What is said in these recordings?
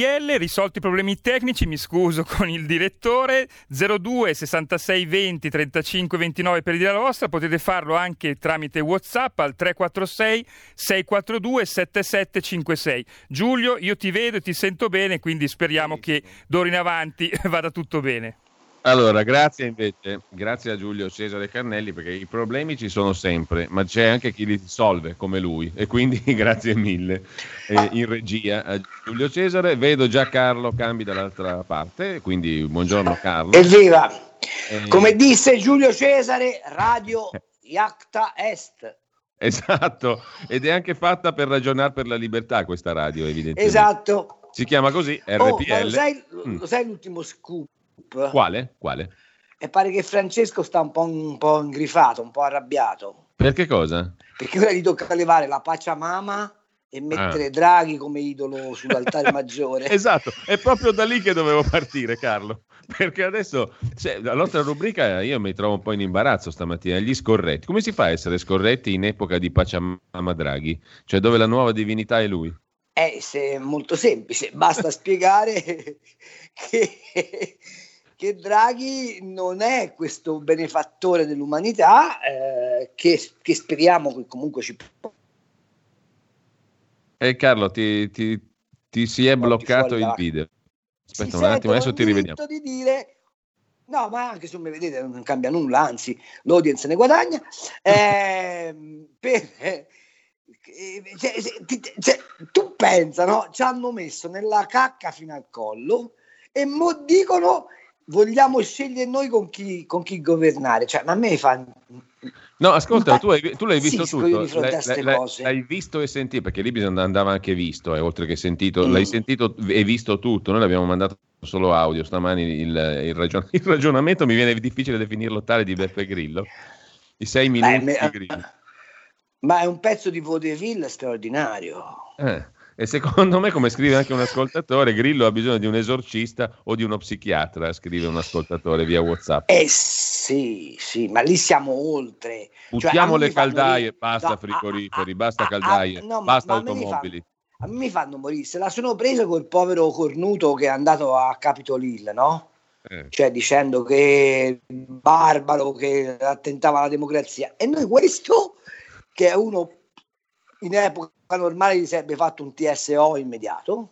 RPL, risolti i problemi tecnici, mi scuso con il direttore, 02 66 20 35 29 per dire la vostra, potete farlo anche tramite Whatsapp al 346 642 7756. Giulio, io ti vedo e ti sento bene, quindi speriamo che d'ora in avanti vada tutto bene. Allora, grazie invece, grazie a Giulio Cesare Carnelli perché i problemi ci sono sempre, ma c'è anche chi li risolve come lui e quindi grazie mille eh, in regia a Giulio Cesare. Vedo già Carlo Cambi dall'altra parte, quindi buongiorno Carlo. Evviva! Eh, come disse Giulio Cesare, Radio Iacta Est. Esatto, ed è anche fatta per ragionare per la libertà questa radio, evidentemente. Esatto. Si chiama così, RPL. Oh, lo, sai, Mm. lo sai l'ultimo scoop? Quale? Quale? E pare che Francesco sta un po', un po' ingrifato, un po' arrabbiato. Per che cosa? Perché ora gli tocca levare la Pachamama e mettere Ah. Draghi come idolo sull'altare maggiore. Esatto, è proprio da lì che dovevo partire, Carlo. Perché adesso cioè, la nostra rubrica io mi trovo un po' in imbarazzo stamattina. Gli scorretti. Come si fa a essere scorretti in epoca di Pachamama Draghi? Cioè, dove la nuova divinità è lui? Eh, se- è molto semplice, basta spiegare che, che Draghi non è questo benefattore dell'umanità, eh, che, che speriamo che comunque ci E Carlo, ti, ti- ti si è bloccato il video. si Aspetta un attimo, adesso ti rivediamo. di dire no ma anche se non mi vedete non cambia nulla anzi l'audience ne guadagna Ehm, per, eh, cioè, cioè, tu pensa no ci hanno messo nella cacca fino al collo e mo dicono vogliamo scegliere noi con chi, con chi governare cioè ma a me fa No, ascolta, tu, hai- tu l'hai visto tutto. L'hai, l'hai- l'hai visto e sentito, perché lì bisogna- andava anche visto, eh, oltre che sentito. Mm. L'hai sentito e visto tutto. Noi l'abbiamo mandato solo audio stamani. Il, il ragion- il ragionamento mi viene difficile definirlo tale di Beppe Grillo. I sei minuti Beh, me- di Grillo. ma è un pezzo di vaudeville straordinario Eh, E secondo me, come scrive anche un ascoltatore, Grillo ha bisogno di un esorcista o di uno psichiatra, scrive un ascoltatore via WhatsApp. Eh sì, sì, ma lì siamo oltre. Cioè, Buttiamo me le caldaie, morire- basta no, frigoriferi, a- a- basta a- a- caldaie, no, ma- basta ma automobili. fanno- A me mi fanno morire. Se la sono presa col povero cornuto che è andato a Capitol Hill, no? Eh. Cioè dicendo che barbaro che attentava alla democrazia. E noi questo, che è uno in epoca normale gli sarebbe fatto un TSO immediato,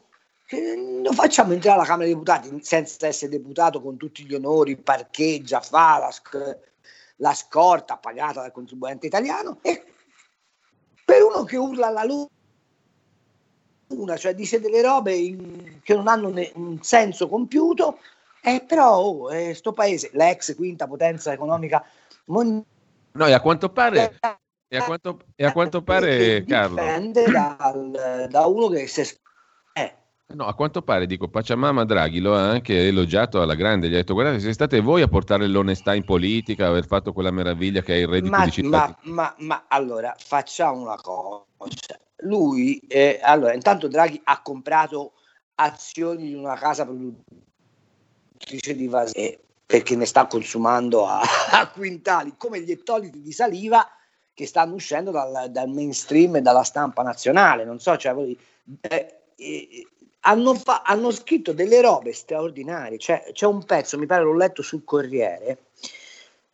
lo facciamo entrare alla Camera dei Deputati senza essere deputato con tutti gli onori, parcheggia, fa la, sc- la scorta pagata dal contribuente italiano e per uno che urla alla luna, cioè dice delle robe in- che non hanno ne- un senso compiuto, eh, però oh, eh, sto paese, l'ex quinta potenza economica mondiale, No, e a quanto pare, e a quanto, e a quanto pare Carlo, dipende dal- da uno che si è eh, no, a quanto pare, dico, Pachamama Draghi lo ha anche elogiato alla grande, gli ha detto guardate, siete state voi a portare l'onestà in politica, aver fatto quella meraviglia che è il reddito ma, di cittadinanza. ma, ma, ma allora facciamo una cosa. Lui, eh, allora, intanto Draghi ha comprato azioni di una casa produttrice di vasi perché ne sta consumando a, a quintali, come gli ettoliti di saliva che stanno uscendo dal, dal mainstream e dalla stampa nazionale. Non so, cioè, voi, eh, eh, hanno, fa- hanno scritto delle robe straordinarie. Cioè, c'è un pezzo, mi pare l'ho letto sul Corriere,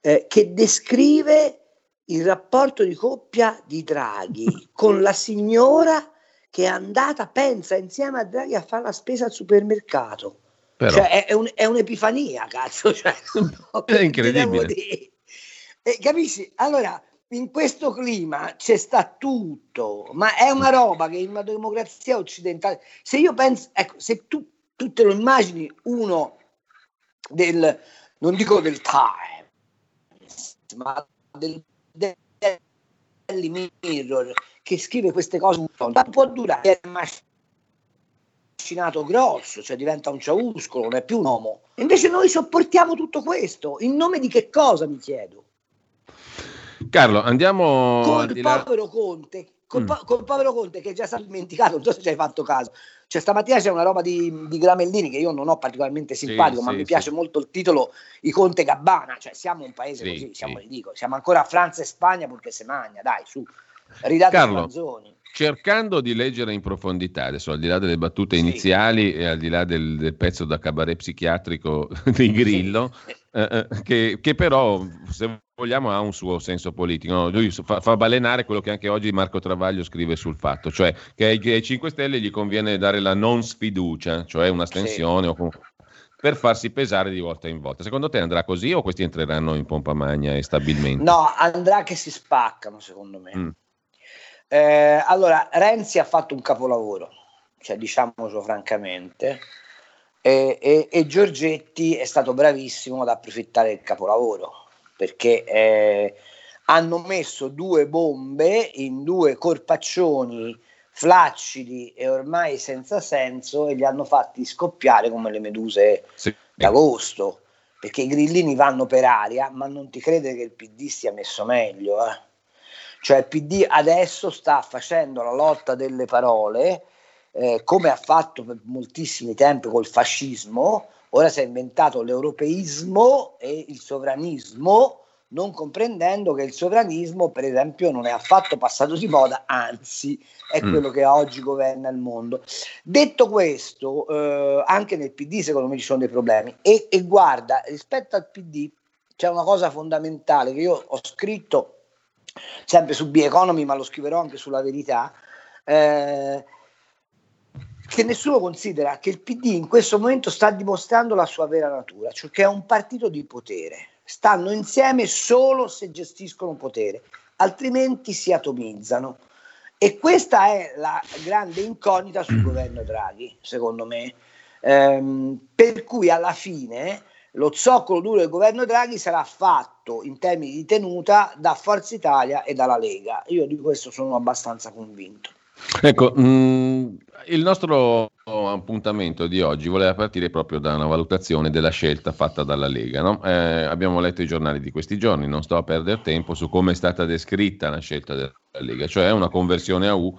eh, che descrive il rapporto di coppia di Draghi con la signora che è andata, pensa, insieme a Draghi a fare la spesa al supermercato. Cioè, è, è un- è un'epifania, cazzo. Cioè, so È incredibile. Eh, capisci? Allora, in questo clima c'è sta tutto, ma è una roba che in una democrazia occidentale, se io penso, ecco, se tu, tu te lo immagini uno del, non dico del Times, ma del, del Daily Mirror che scrive queste cose non può durare è macinato grosso, cioè diventa un ciauscolo, non è più un uomo. Invece noi sopportiamo tutto questo, in nome di che cosa mi chiedo? Carlo, andiamo col povero Conte, col, mm. col, povero Conte che è già stato dimenticato, non so se ci hai fatto caso. Cioè, stamattina c'è una roba di, di Gramellini che io non ho particolarmente simpatico, sì, ma sì, mi piace sì. molto il titolo I Conte Gabbana. Cioè, siamo un paese così, siamo ridicoli. Siamo ancora Francia e Spagna purché se magna, dai, su. Ridate Carlo, manzoni. cercando di leggere in profondità, adesso al di là delle battute iniziali e al di là del, del pezzo da cabaret psichiatrico di Grillo, eh, eh, che, che, però, se vogliamo, ha un suo senso politico. No? Lui fa, fa, balenare quello che anche oggi Marco Travaglio scrive sul fatto, cioè che ai, ai 5 Stelle gli conviene dare la non sfiducia, cioè un'astensione sì. o per farsi pesare di volta in volta. Secondo te andrà così o questi entreranno in pompa magna e stabilmente? No, andrà che si spaccano, secondo me. Mm. Eh, allora, Renzi ha fatto un capolavoro, cioè diciamocelo francamente e, e, e, Giorgetti è stato bravissimo ad approfittare del capolavoro perché eh, hanno messo due bombe in due corpaccioni flaccidi e ormai senza senso e li hanno fatti scoppiare come le meduse sì. d'agosto perché i grillini vanno per aria ma non ti crede che il PD sia messo meglio eh? cioè il PD adesso sta facendo la lotta delle parole eh, come ha fatto per moltissimi tempi col fascismo, ora si è inventato l'europeismo e il sovranismo, non comprendendo che il sovranismo, per esempio, non è affatto passato di moda, anzi è mm. quello che oggi governa il mondo. Detto questo, eh, anche nel PD secondo me ci sono dei problemi e, e guarda, rispetto al PD c'è una cosa fondamentale che io ho scritto sempre su B Economy, ma lo scriverò anche sulla verità. Eh, che nessuno considera che il PD in questo momento sta dimostrando la sua vera natura, cioè che è un partito di potere. Stanno insieme solo se gestiscono potere, altrimenti si atomizzano. E questa è la grande incognita sul governo Draghi, secondo me. Ehm, per cui alla fine lo zoccolo duro del governo Draghi sarà fatto in termini di tenuta da Forza Italia e dalla Lega. Io di questo sono abbastanza convinto. Ecco, mh, mm, il nostro appuntamento di oggi voleva partire proprio da una valutazione della scelta fatta dalla Lega. No? Eh, abbiamo letto i giornali di questi giorni, non sto a perdere tempo su come è stata descritta la scelta della Lega, cioè una conversione a U.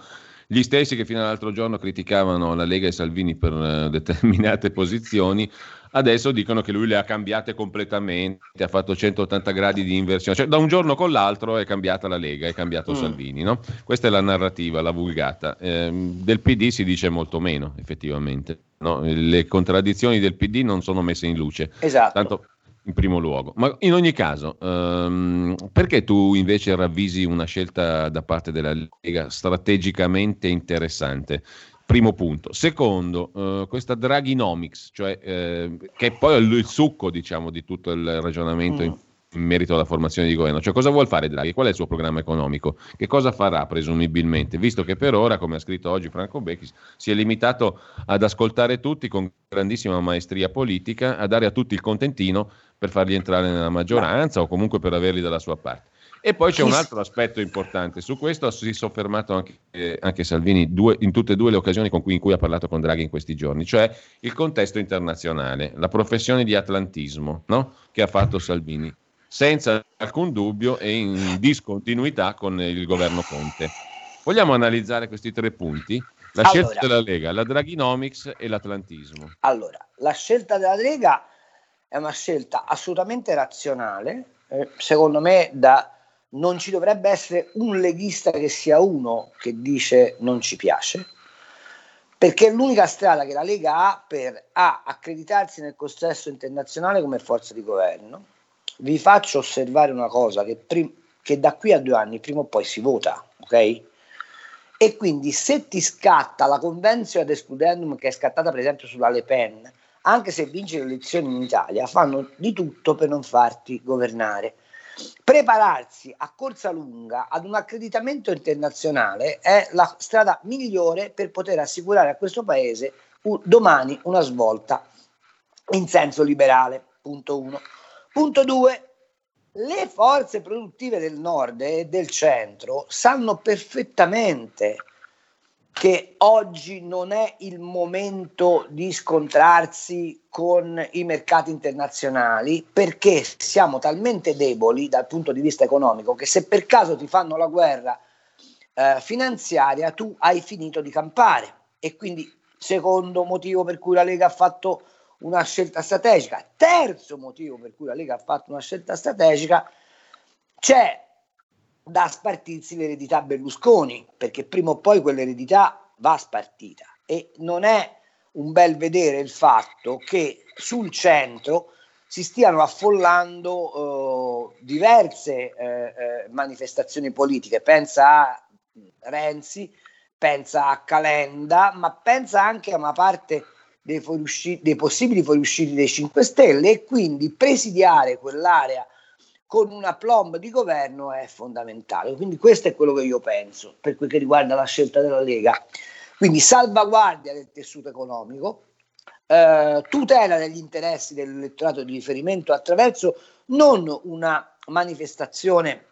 Gli stessi che fino all'altro giorno criticavano la Lega e Salvini per uh, determinate posizioni adesso dicono che lui le ha cambiate completamente, ha fatto 180 gradi di inversione, cioè da un giorno con l'altro è cambiata la Lega, è cambiato mm. Salvini, no? Questa è la narrativa, la vulgata. Eh, del PD si dice molto meno, effettivamente. No? Le contraddizioni del PD non sono messe in luce. Esatto. Tanto in primo luogo. Ma in ogni caso, um, perché tu invece ravvisi una scelta da parte della Lega strategicamente interessante? Primo punto. Secondo, uh, questa Draghinomics, cioè, eh, che è poi il succo diciamo, di tutto il ragionamento mm. in, in, merito alla formazione di governo. Cioè, cosa vuol fare Draghi? Qual è il suo programma economico? Che cosa farà presumibilmente? Visto che per ora, come ha scritto oggi Franco Becchi, si è limitato ad ascoltare tutti con grandissima maestria politica, a dare a tutti il contentino per farli entrare nella maggioranza o comunque per averli dalla sua parte. E poi c'è un altro aspetto importante, su questo si è soffermato anche, eh, anche Salvini due, in tutte e due le occasioni cui, in cui ha parlato con Draghi in questi giorni, cioè il contesto internazionale, la professione di atlantismo no? che ha fatto Salvini, senza alcun dubbio e in discontinuità con il governo Conte. Vogliamo analizzare questi tre punti? La allora, scelta della Lega, la Draghinomics e l'atlantismo. Allora, la scelta della Lega è una scelta assolutamente razionale, eh, secondo me da non ci dovrebbe essere un leghista che sia uno che dice non ci piace, perché è l'unica strada che la Lega ha per A, accreditarsi nel contesto internazionale come forza di governo. Vi faccio osservare una cosa, che, prim- che da qui a due anni prima o poi si vota, ok? E quindi se ti scatta la convenzione ad excludendum che è scattata per esempio sulla Le Pen, anche se vinci le elezioni in Italia, fanno di tutto per non farti governare. Prepararsi a corsa lunga ad un accreditamento internazionale è la strada migliore per poter assicurare a questo paese un, domani una svolta in senso liberale. Punto uno. Punto due. le forze produttive del nord e del centro sanno perfettamente che oggi non è il momento di scontrarsi con i mercati internazionali perché siamo talmente deboli dal punto di vista economico che se per caso ti fanno la guerra eh, finanziaria tu hai finito di campare. E quindi secondo motivo per cui la Lega ha fatto una scelta strategica. Terzo motivo per cui la Lega ha fatto una scelta strategica c'è da spartirsi l'eredità Berlusconi, perché prima o poi quell'eredità va spartita e non è un bel vedere il fatto che sul centro si stiano affollando eh, diverse eh, eh, manifestazioni politiche. Pensa a Renzi, pensa a Calenda, ma pensa anche a una parte dei, dei possibili fuoriusciti dei 5 Stelle e quindi presidiare quell'area con una plomb di governo è fondamentale. Quindi questo è quello che io penso per quel che riguarda la scelta della Lega. Quindi salvaguardia del tessuto economico, eh, tutela degli interessi dell'elettorato di riferimento attraverso non una manifestazione,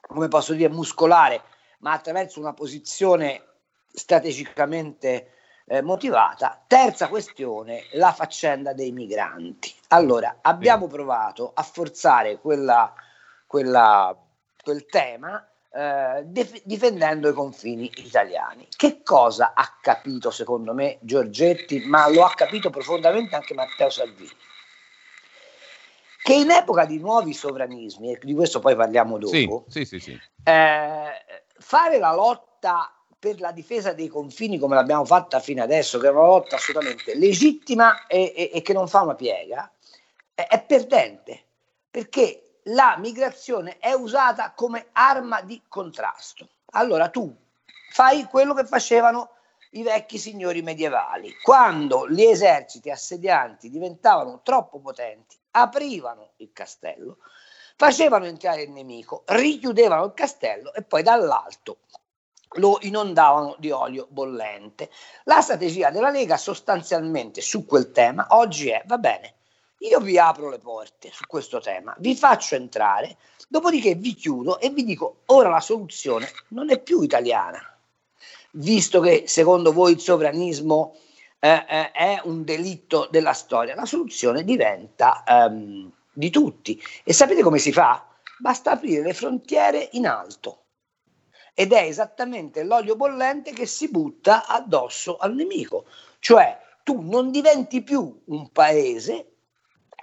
come posso dire, muscolare, ma attraverso una posizione strategicamente eh, motivata. Terza questione, la faccenda dei migranti. Allora, abbiamo provato a forzare quella, quella, quel tema eh, dif- difendendo i confini italiani. Che cosa ha capito secondo me Giorgetti, ma lo ha capito profondamente anche Matteo Salvini? Che in epoca di nuovi sovranismi, e di questo poi parliamo dopo, sì, sì, sì, eh, fare la lotta per la difesa dei confini come l'abbiamo fatta fino adesso, che è una lotta assolutamente legittima e, e, e che non fa una piega, è, è perdente, perché la migrazione è usata come arma di contrasto. Allora tu fai quello che facevano i vecchi signori medievali. Quando gli eserciti assedianti diventavano troppo potenti, aprivano il castello, facevano entrare il nemico, richiudevano il castello e poi dall'alto lo inondavano di olio bollente. La strategia della Lega sostanzialmente su quel tema oggi è, va bene, io vi apro le porte su questo tema, vi faccio entrare, dopodiché vi chiudo e vi dico, ora la soluzione non è più italiana, visto che secondo voi il sovranismo eh, eh, è un delitto della storia, la soluzione diventa ehm, di tutti. E sapete come si fa? Basta aprire le frontiere in alto ed è esattamente l'olio bollente che si butta addosso al nemico. Cioè tu non diventi più un paese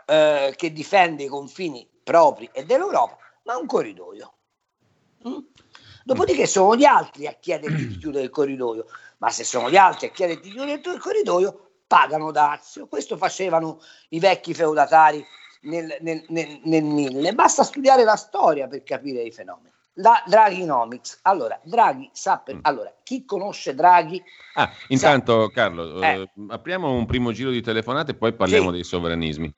eh, che difende i confini propri e dell'Europa, ma un corridoio. Mm? Dopodiché sono gli altri a chiederti di chiudere il corridoio, ma se sono gli altri a chiederti di chiudere il corridoio, pagano dazio. Questo facevano i vecchi feudatari nel, nel, nel, nel mille. Basta studiare la storia per capire i fenomeni. La Draghinomics. Allora, Draghi sa per... Mm. Allora, chi conosce Draghi... Ah, intanto sa... Carlo, eh. Eh, apriamo un primo giro di telefonate e poi parliamo sì. dei sovranismi.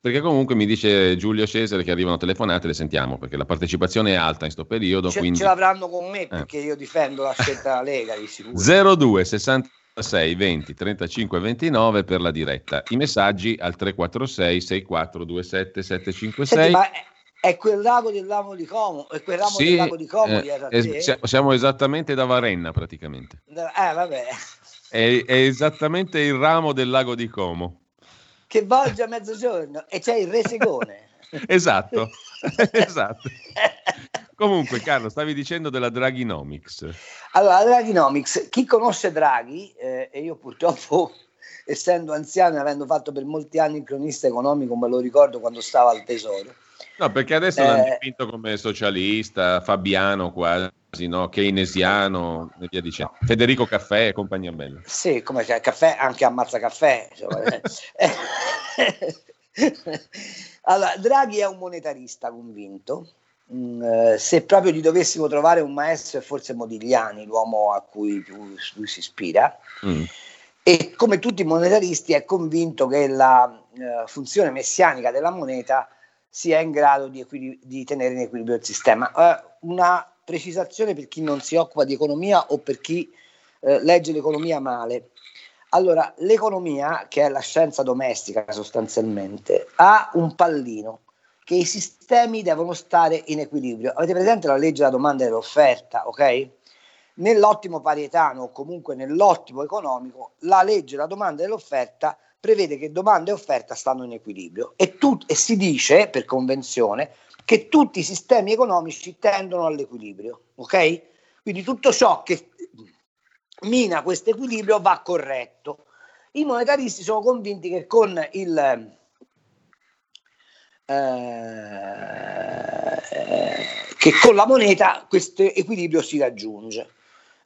Perché comunque mi dice Giulio Cesare che arrivano telefonate, le sentiamo, perché la partecipazione è alta in questo periodo. Ce, quindi... ce l'avranno con me, eh. perché eh. io difendo la scelta Lega di sicuro. 02 66 20 35 29 per la diretta. I messaggi al 346 6427 756. Senti, ma è quel lago del lago di Como, è quel ramo sì, del lago di Como eh, es- siamo esattamente da Varenna praticamente. Eh, vabbè. È, è, esattamente il ramo del lago di Como. Che volge a mezzogiorno e c'è il resegone. esatto, esatto. Comunque, Carlo, stavi dicendo della Draghinomics. Allora, la Draghinomics, chi conosce Draghi, eh, e io purtroppo, essendo anziano e avendo fatto per molti anni il cronista economico, me lo ricordo quando stava al Tesoro, No, perché adesso eh, l'hanno dipinto come socialista, fabiano quasi, no? keynesiano e via dicendo. Federico Caffè e compagnia bella. Sì, come caffè, anche ammazza caffè. allora, Draghi è un monetarista convinto. Mm, eh, se proprio gli dovessimo trovare un maestro è forse Modigliani, l'uomo a cui più, lui si ispira. Mm. E come tutti i monetaristi è convinto che la uh, funzione messianica della moneta sia in grado di, equil- di tenere in equilibrio il sistema. Uh, una precisazione per chi non si occupa di economia o per chi uh, legge l'economia male. Allora, l'economia, che è la scienza domestica sostanzialmente, ha un pallino che i sistemi devono stare in equilibrio. Avete presente la legge della domanda e dell'offerta, ok? Nell'ottimo parietano o comunque nell'ottimo economico, la legge della domanda e dell'offerta prevede che domanda e offerta stanno in equilibrio e, tu, e si dice, per convenzione, che tutti i sistemi economici tendono all'equilibrio, ok? Quindi tutto ciò che mina questo equilibrio va corretto. I monetaristi sono convinti che con il eh, che con la moneta questo equilibrio si raggiunge.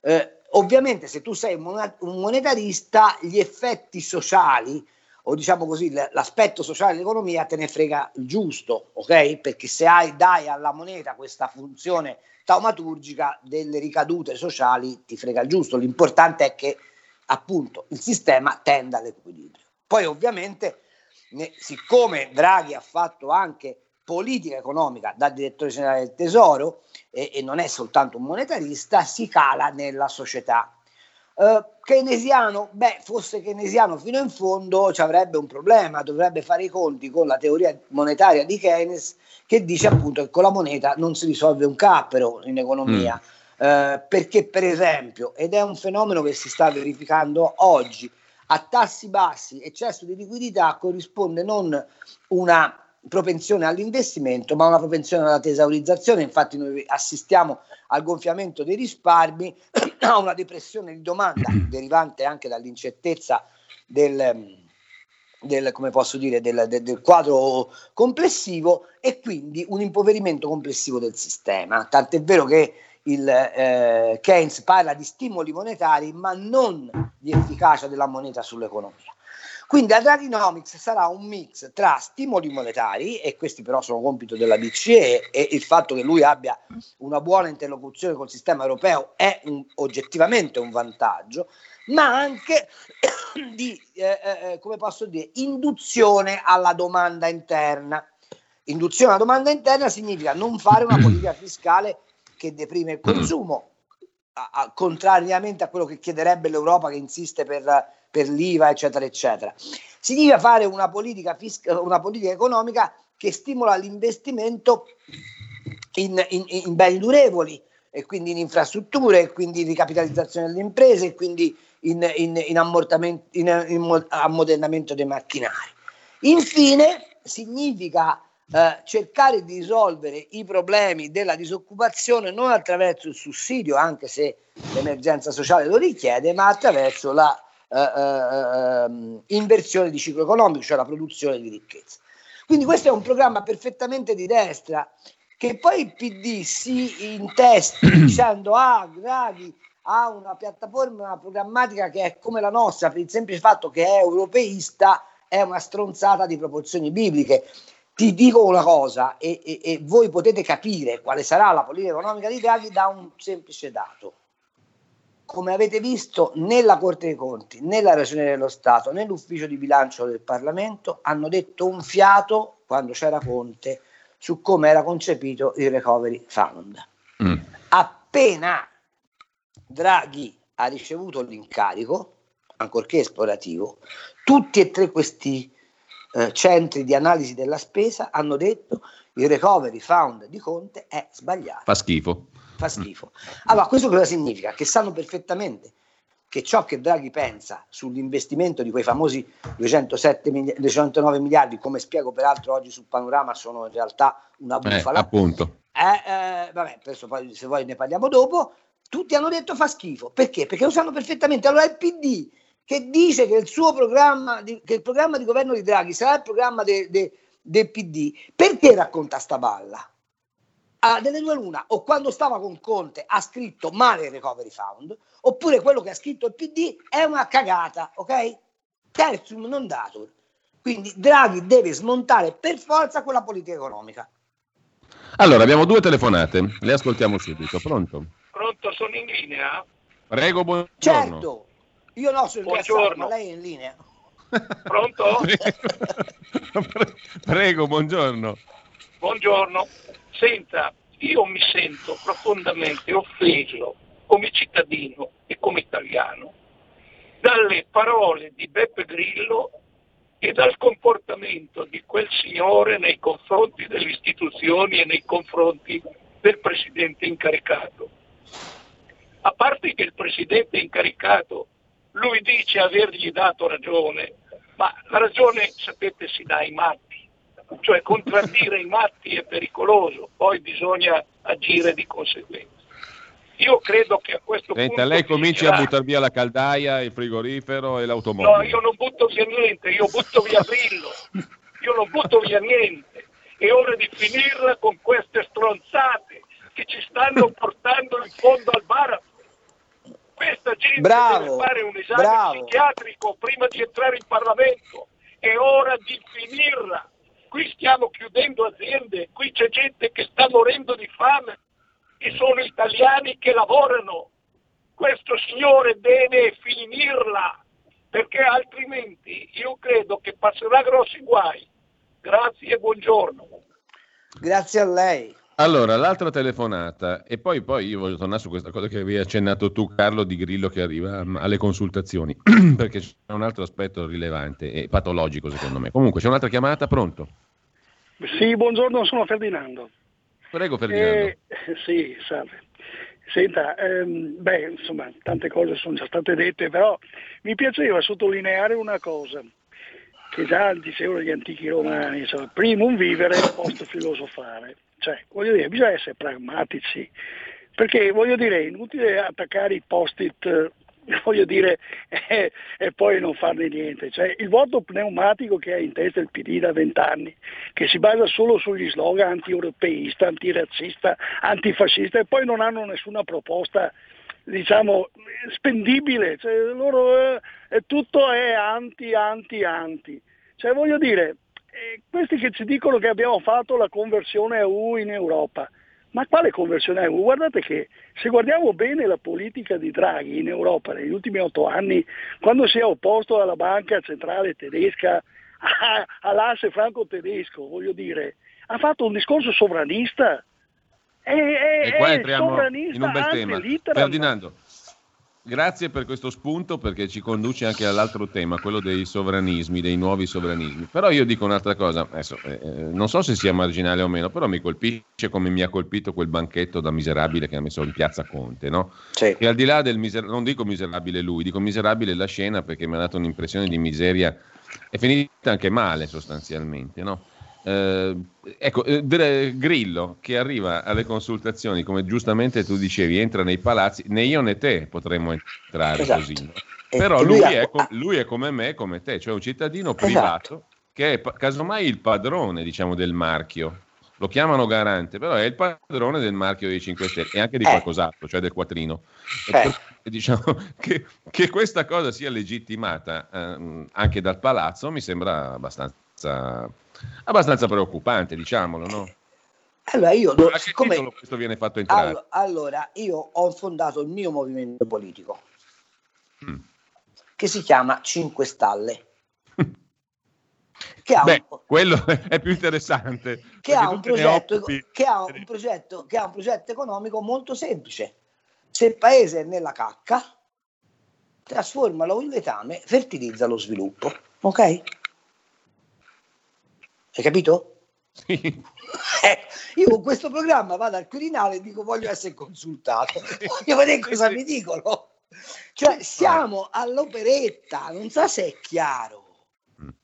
Eh, ovviamente se tu sei un monetarista gli effetti sociali o diciamo così l'aspetto sociale dell'economia te ne frega il giusto, ok? Perché se hai, dai alla moneta questa funzione taumaturgica delle ricadute sociali ti frega il giusto, l'importante è che appunto il sistema tenda all'equilibrio. Poi ovviamente ne, siccome Draghi ha fatto anche politica economica da direttore generale del Tesoro e, e non è soltanto un monetarista, si cala nella società. Uh, keynesiano, beh, fosse keynesiano fino in fondo ci avrebbe un problema, dovrebbe fare i conti con la teoria monetaria di Keynes che dice appunto che con la moneta non si risolve un cappero in economia, mm. uh, perché per esempio, ed è un fenomeno che si sta verificando oggi, a tassi bassi, eccesso di liquidità corrisponde non una propensione all'investimento, ma una propensione alla tesaurizzazione. Infatti, noi assistiamo al gonfiamento dei risparmi, a una depressione di domanda derivante anche dall'incertezza del, del, come posso dire, del, del, del, quadro complessivo e quindi un impoverimento complessivo del sistema. Tant'è vero che il eh, Keynes parla di stimoli monetari, ma non di efficacia della moneta sull'economia. Quindi la Draghinomics sarà un mix tra stimoli monetari, e questi però sono compito della BCE, e il fatto che lui abbia una buona interlocuzione col sistema europeo è un, oggettivamente un vantaggio, ma anche di, eh, eh, eh, come posso dire, induzione alla domanda interna. Induzione alla domanda interna significa non fare una politica fiscale che deprime il consumo, a, a, contrariamente a quello che chiederebbe l'Europa che insiste per, per l'IVA, eccetera, eccetera. Significa fare una politica, fisca, una politica economica che stimola l'investimento in, in, in beni durevoli e quindi in infrastrutture, e quindi in ricapitalizzazione delle imprese, e quindi in, in, in, in ammodernamento dei macchinari. Infine, significa eh, cercare di risolvere i problemi della disoccupazione non attraverso il sussidio, anche se l'emergenza sociale lo richiede, ma attraverso la eh, eh, ehm, inversione di ciclo economico, cioè la produzione di ricchezza. Quindi questo è un programma perfettamente di destra che poi il PD si intesti dicendo ah Draghi ha una piattaforma programmatica che è come la nostra per il semplice fatto che è europeista è una stronzata di proporzioni bibliche ti dico una cosa e, e, e, voi potete capire quale sarà la politica economica di Draghi da un semplice dato. Come avete visto, né la Corte dei Conti, né la Ragione dello Stato, né l'Ufficio di bilancio del Parlamento hanno detto un fiato quando c'era Conte su come era concepito il Recovery Fund. Mm. Appena Draghi ha ricevuto l'incarico, ancorché esplorativo, tutti e tre questi eh, centri di analisi della spesa hanno detto il recovery fund di Conte è sbagliato. Fa schifo. Fa schifo. Allora, questo cosa significa? Che sanno perfettamente che ciò che Draghi pensa sull'investimento di quei famosi 207 mili- 209 miliardi, come spiego peraltro oggi sul panorama, sono in realtà una eh, bufala. Eh, appunto. Eh, vabbè, adesso poi se vuoi ne parliamo dopo. Tutti hanno detto fa schifo. Perché? Perché lo sanno perfettamente. Allora il PD che dice che il suo programma, di, che il programma di governo di Draghi sarà il programma de, de, del PD, perché racconta sta balla? Ah, delle due l'una, o quando stava con Conte ha scritto male il Recovery Fund, oppure quello che ha scritto il PD è una cagata, ok? Tertium non datur. Quindi Draghi deve smontare per forza quella politica economica. Allora, abbiamo due telefonate, le ascoltiamo subito. Pronto? Pronto, sono in linea? Prego, buongiorno. Certo. Io no, sono Buongiorno. ma lei è in linea. Pronto? Prego, buongiorno. Buongiorno. Senta, io mi sento profondamente offeso come cittadino e come italiano dalle parole di Beppe Grillo e dal comportamento di quel signore nei confronti delle istituzioni e nei confronti del presidente incaricato. A parte che il presidente incaricato, lui dice avergli dato ragione, ma la ragione, sapete, si dà ai matti, cioè contraddire i matti è pericoloso, poi bisogna agire di conseguenza. Io credo che a questo Senta, punto... lei cominci a buttare via la caldaia, il frigorifero e l'automobile. No, io non butto via niente, io butto via Grillo, io non butto via niente. È ora di finirla con queste stronzate che ci stanno portando in fondo al baratro. Questa gente Bravo, deve fare un esame bravo. psichiatrico prima di entrare in Parlamento. È ora di finirla. Qui stiamo chiudendo aziende, qui c'è gente che sta morendo di fame e sono italiani che lavorano. Questo signore deve finirla, perché altrimenti io credo che passerà grossi guai. Grazie e buongiorno. Grazie a lei. Allora, l'altra telefonata, e poi, poi io voglio tornare su questa cosa che avevi accennato tu, Carlo Di Grillo, che arriva um, alle consultazioni, perché c'è un altro aspetto rilevante e patologico secondo me. Comunque, c'è un'altra chiamata, pronto? Sì, buongiorno, sono Ferdinando. Prego Ferdinando. Eh, sì, salve. Senta, ehm, beh, insomma, tante cose sono già state dette, però mi piaceva sottolineare una cosa, che già dicevano gli antichi romani, cioè, primum vivere, post filosofare. Cioè, voglio dire, bisogna essere pragmatici, perché voglio dire, è inutile attaccare i post-it, eh, voglio dire, eh, e poi non farne niente. Cioè, il voto pneumatico che ha in testa il PD da vent'anni, che si basa solo sugli slogan anti-europeista, antirazzista, antifascista e poi non hanno nessuna proposta diciamo spendibile, cioè, loro eh, tutto è anti, anti, anti. Cioè voglio dire, eh, questi che ci dicono che abbiamo fatto la conversione a EU in Europa, ma quale conversione a EU? Guardate che se guardiamo bene la politica di Draghi in Europa negli ultimi otto anni, quando si è opposto alla banca centrale tedesca, a- all'asse franco-tedesco, voglio dire, ha fatto un discorso sovranista. È, è, E qua entriamo sovranista in un bel tema. Ferdinando, grazie per questo spunto perché ci conduce anche all'altro tema, quello dei sovranismi, dei nuovi sovranismi. Però io dico un'altra cosa, adesso, eh, eh, non so se sia marginale o meno, però mi colpisce come mi ha colpito quel banchetto da miserabile che ha messo in piazza Conte, no? Sì. E al di là del miserabile, non dico miserabile lui, dico miserabile la scena perché mi ha dato un'impressione di miseria, è finita anche male sostanzialmente, no? Eh, ecco, eh, Grillo che arriva alle consultazioni, come giustamente tu dicevi, entra nei palazzi, né io né te potremmo entrare Esatto. così. Però lui, è, lui è come me, come te, cioè un cittadino Esatto. privato che è casomai il padrone, diciamo, del marchio. Lo chiamano garante, però è il padrone del marchio dei 5 Stelle e anche di Eh. qualcos'altro, cioè del quattrino. Eh. diciamo che, che questa cosa sia legittimata ehm, anche dal palazzo mi sembra abbastanza, abbastanza preoccupante, diciamolo, no? Allora io, do- siccome, titolo questo viene fatto entrare? allo- allora, io ho fondato il mio movimento politico Mm. che si chiama 5 Stalle. Che ha, Beh, un, quello è più interessante. che ha progetto, che ha un progetto, che ha un progetto economico molto semplice. Se il paese è nella cacca, trasformalo in letame, fertilizza lo sviluppo. Ok? Hai capito? Sì. Eh, io con questo programma vado al Quirinale e dico voglio essere consultato, voglio vedere cosa mi dicono. Cioè siamo all'operetta, non so se è chiaro.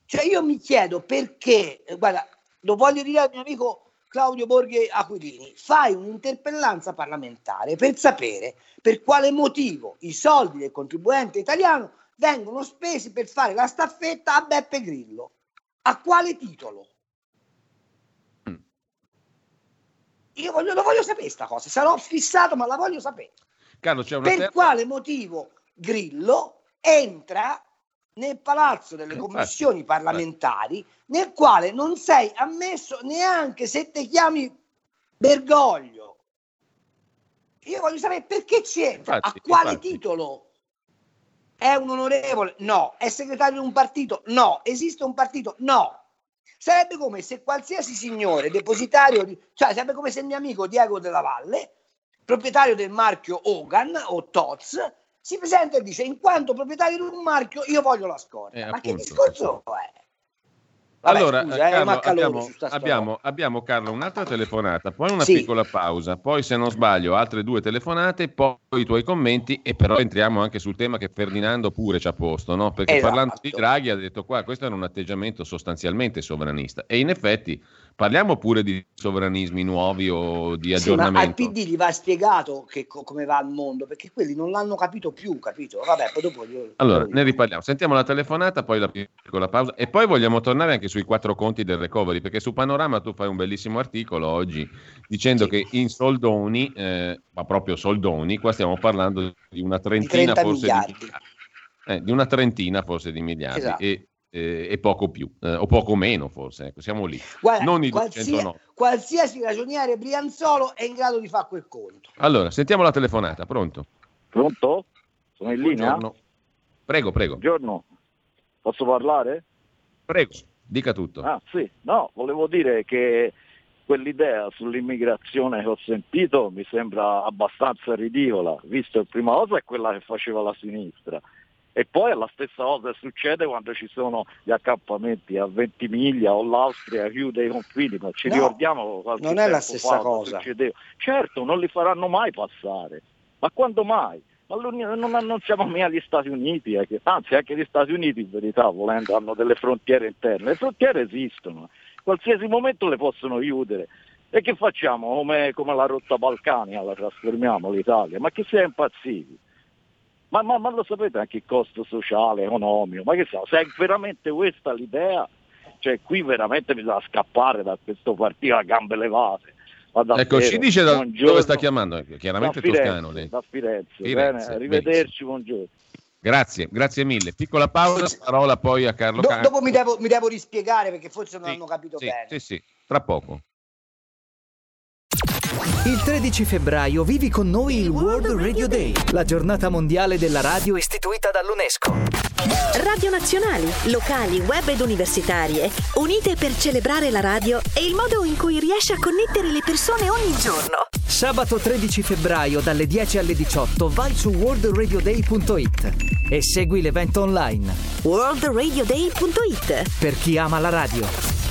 Cioè io mi chiedo perché, guarda, lo voglio dire al mio amico Claudio Borghi Aquilini, fai un'interpellanza parlamentare per sapere per quale motivo i soldi del contribuente italiano vengono spesi per fare la staffetta a Beppe Grillo. A quale titolo? Io voglio, lo voglio sapere sta cosa, sarò fissato ma la voglio sapere. Carlo, Per terza- quale motivo Grillo entra nel palazzo delle Infatti, commissioni parlamentari nel quale non sei ammesso neanche se ti chiami Bergoglio. Io voglio sapere perché ci entra, Infatti, a quale infatti. titolo? È un onorevole? No. È segretario di un partito? No. Esiste un partito? No. Sarebbe come se qualsiasi signore depositario, di, cioè sarebbe come se il mio amico Diego della Valle, proprietario del marchio Hogan o Toz, si presenta e dice in quanto proprietario di un marchio io voglio la scorta. Eh, Ma che appunto. discorso è? Vabbè, allora, scusa, eh, Carlo, abbiamo, abbiamo, abbiamo, Carlo un'altra telefonata, poi una Sì. piccola pausa, poi se non sbaglio altre due telefonate, poi i tuoi commenti e però entriamo anche sul tema che Ferdinando pure ci ha posto, no? perché Esatto. parlando di Draghi ha detto qua questo era un atteggiamento sostanzialmente sovranista e in effetti parliamo pure di sovranismi nuovi o di Sì, ma al. PD gli va spiegato che co- come va il mondo, perché quelli non l'hanno capito più, capito? Vabbè, poi dopo... io- Allora, ne riparliamo. Sentiamo la telefonata, poi la piccola pausa e poi vogliamo tornare anche sui quattro conti del recovery, perché su Panorama tu fai un bellissimo articolo oggi dicendo Sì. che in soldoni, eh, ma proprio soldoni, qua stiamo parlando di una di trentina 30 forse miliardi. di miliardi, eh, di una trentina forse di miliardi Esatto. e, eh, e poco più, eh, o poco meno forse, ecco, siamo lì. Guarda, Non i qualsia- 209. qualsiasi ragioniere brianzolo è in grado di fare quel conto. Allora, sentiamo la telefonata, pronto? Pronto? Sono in linea? Buongiorno. Prego, prego, Buongiorno. Posso parlare? prego, dica tutto. Ah sì, no, volevo dire che quell'idea sull'immigrazione che ho sentito mi sembra abbastanza ridicola, visto che prima cosa è quella che faceva la sinistra. E poi è la stessa cosa succede quando ci sono gli accampamenti a Ventimiglia o l'Austria chiude i confini, ma ci No, ricordiamo qualche non è la stessa cosa. succedeva. Certo, non li faranno mai passare, ma quando mai? Ma non, non siamo mica gli Stati Uniti, eh, anzi anche gli Stati Uniti in verità volendo hanno delle frontiere interne, le frontiere esistono, in qualsiasi momento le possono chiudere. E che facciamo? Come, come la rotta balcanica la trasformiamo l'Italia? Ma che si è impazziti? Ma, ma- ma lo sapete anche il costo sociale, economico? Ma che sa, se è veramente questa l'idea, cioè qui veramente bisogna scappare da questo partito a gambe levate. Davvero, Ecco, ci dice da buongiorno. dove sta chiamando, Ecco, chiaramente da Firenze, toscano lei. Da Firenze, Firenze, bene, arrivederci, buongiorno. Grazie, grazie mille. Piccola pausa, parola poi a Carlo Do- dopo mi devo, mi devo rispiegare perché forse non Sì, hanno capito sì, bene. Sì, sì, tra poco. Il 13 febbraio vivi con noi il World Radio Day, la giornata mondiale della radio istituita dall'UNESCO. Radio nazionali, locali, web ed universitarie, unite per celebrare la radio e il modo in cui riesce a connettere le persone ogni giorno. Sabato 13 febbraio dalle 10 alle 18 vai su worldradioday.it e segui l'evento online worldradioday.it per chi ama la radio.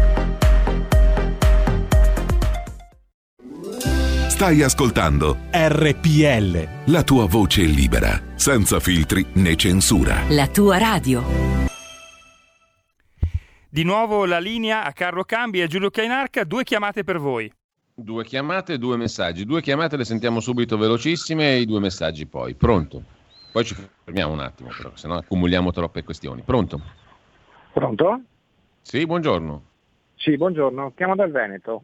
Stai ascoltando RPL. la tua voce libera, senza filtri né censura. La tua radio. Di nuovo la linea a Carlo Cambi e a Giulio Cainarca, due chiamate per voi. Due chiamate e due messaggi. Due chiamate le sentiamo subito velocissime e i due messaggi poi. Pronto? Poi ci fermiamo un attimo, però, se no accumuliamo troppe questioni. Pronto? Pronto? Sì, buongiorno. Sì, buongiorno, chiamo dal Veneto.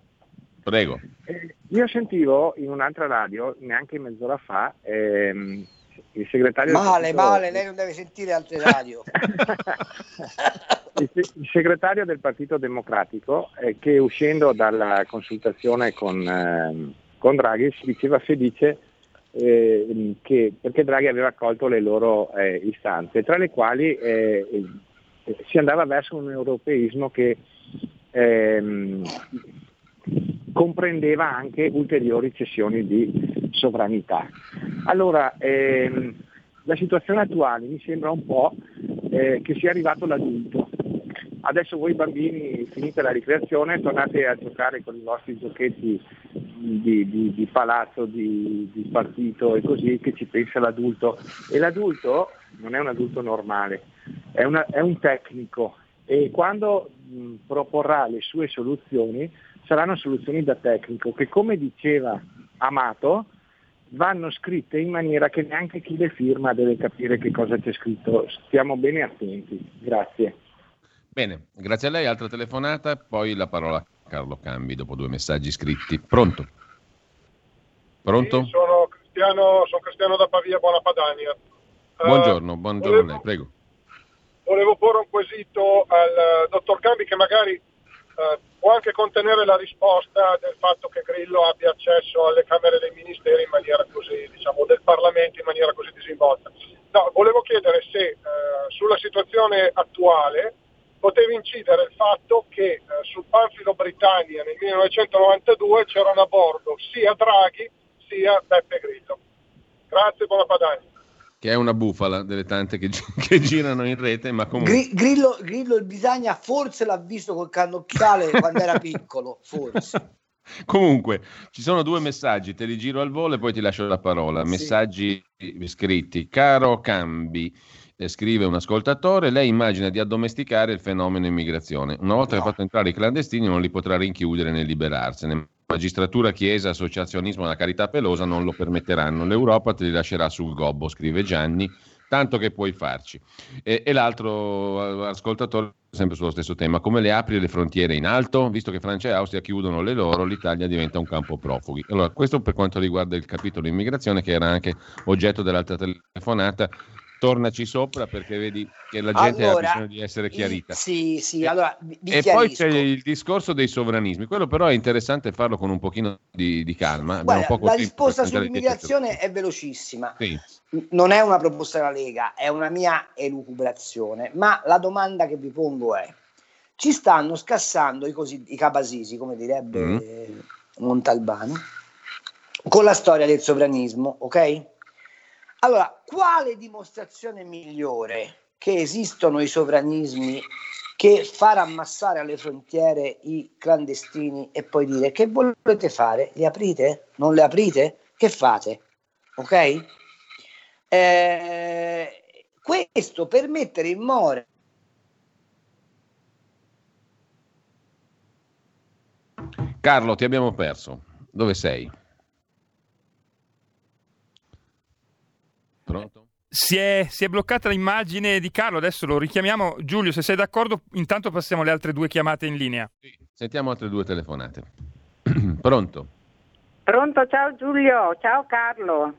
Prego. Eh, io sentivo in un'altra radio, neanche mezz'ora fa, ehm, il segretario... del Male, partito- male, lei non deve sentire altre radio. il, se- il segretario del Partito Democratico eh, che uscendo dalla consultazione con, ehm, con Draghi si diceva felice ehm, che, perché Draghi aveva accolto le loro eh, istanze, tra le quali eh, si andava verso un europeismo che ehm, comprendeva anche ulteriori cessioni di sovranità. Allora, ehm, la situazione attuale mi sembra un po' eh, che sia arrivato l'adulto. Adesso voi bambini finite la ricreazione tornate a giocare con i vostri giochetti di, di- di palazzo, di, di partito e così che ci pensa l'adulto. E l'adulto non è un adulto normale, è, una- è un tecnico e quando mh, proporrà le sue soluzioni saranno soluzioni da tecnico che come diceva Amato vanno scritte in maniera che neanche chi le firma deve capire che cosa c'è scritto. Stiamo bene attenti. Grazie. Bene, grazie a lei. Altra telefonata, poi la parola a Carlo Cambi dopo due messaggi scritti. Pronto? Pronto? Sì, sono Cristiano, sono Cristiano da Pavia, buona Padania. Eh, Buongiorno, buongiorno a lei, prego. volevo porre un quesito al eh, dottor Cambi che magari eh, può anche contenere la risposta del fatto che Grillo abbia accesso alle Camere dei Ministeri in maniera così, diciamo, del Parlamento in maniera così disinvolta. No, volevo chiedere se eh, sulla situazione attuale poteva incidere il fatto che eh, sul panfilo Britannia nel 1992 c'erano a bordo sia Draghi sia Beppe Grillo. Grazie, buona Padania. Che è una bufala delle tante che, gi- che girano in rete, ma comunque... Gri- Grillo, Grillo il Bisagna forse l'ha visto col cannocchiale quando era piccolo, forse. Comunque, ci sono due messaggi, te li giro al volo e poi ti lascio la parola. Sì. Messaggi scritti. Caro Cambi, eh, scrive un ascoltatore, lei immagina di addomesticare il fenomeno immigrazione. Una volta che ha fatto entrare i clandestini non li potrà rinchiudere né liberarsene. Magistratura, Chiesa, Associazionismo, la Carità Pelosa non lo permetteranno. L'Europa te li lascerà sul gobbo, scrive Gianni, tanto che puoi farci. E, e l'altro eh, ascoltatore, sempre sullo stesso tema, come le apri le frontiere in alto? Visto che Francia e Austria chiudono le loro, l'Italia diventa un campo profughi. Allora, questo per quanto riguarda il capitolo immigrazione, che era anche oggetto dell'altra telefonata. Tornaci sopra perché vedi che la gente Allora, ha bisogno di essere chiarita. Sì, sì, allora vi, vi E poi c'è il discorso dei sovranismi, quello però è interessante farlo con un pochino di, di calma. Guarda, la risposta sull'immigrazione è velocissima. Sì. Non è una proposta della Lega, è una mia elucubrazione, ma la domanda che vi pongo è: ci stanno scassando i, cosi- i cabasisi, come direbbe Mm. Montalbano, con la storia del sovranismo, ok? Allora, quale dimostrazione migliore che esistono i sovranismi che far ammassare alle frontiere i clandestini e poi dire che volete fare? Li aprite? Non le aprite? Che fate? Ok? Eh, questo per mettere in more Carlo, ti abbiamo perso. Dove sei? Pronto? Si è, si è bloccata l'immagine di Carlo, adesso lo richiamiamo. Giulio, se sei d'accordo, intanto passiamo alle altre due chiamate in linea. Sentiamo altre due telefonate. Pronto? Pronto, ciao Giulio, ciao Carlo.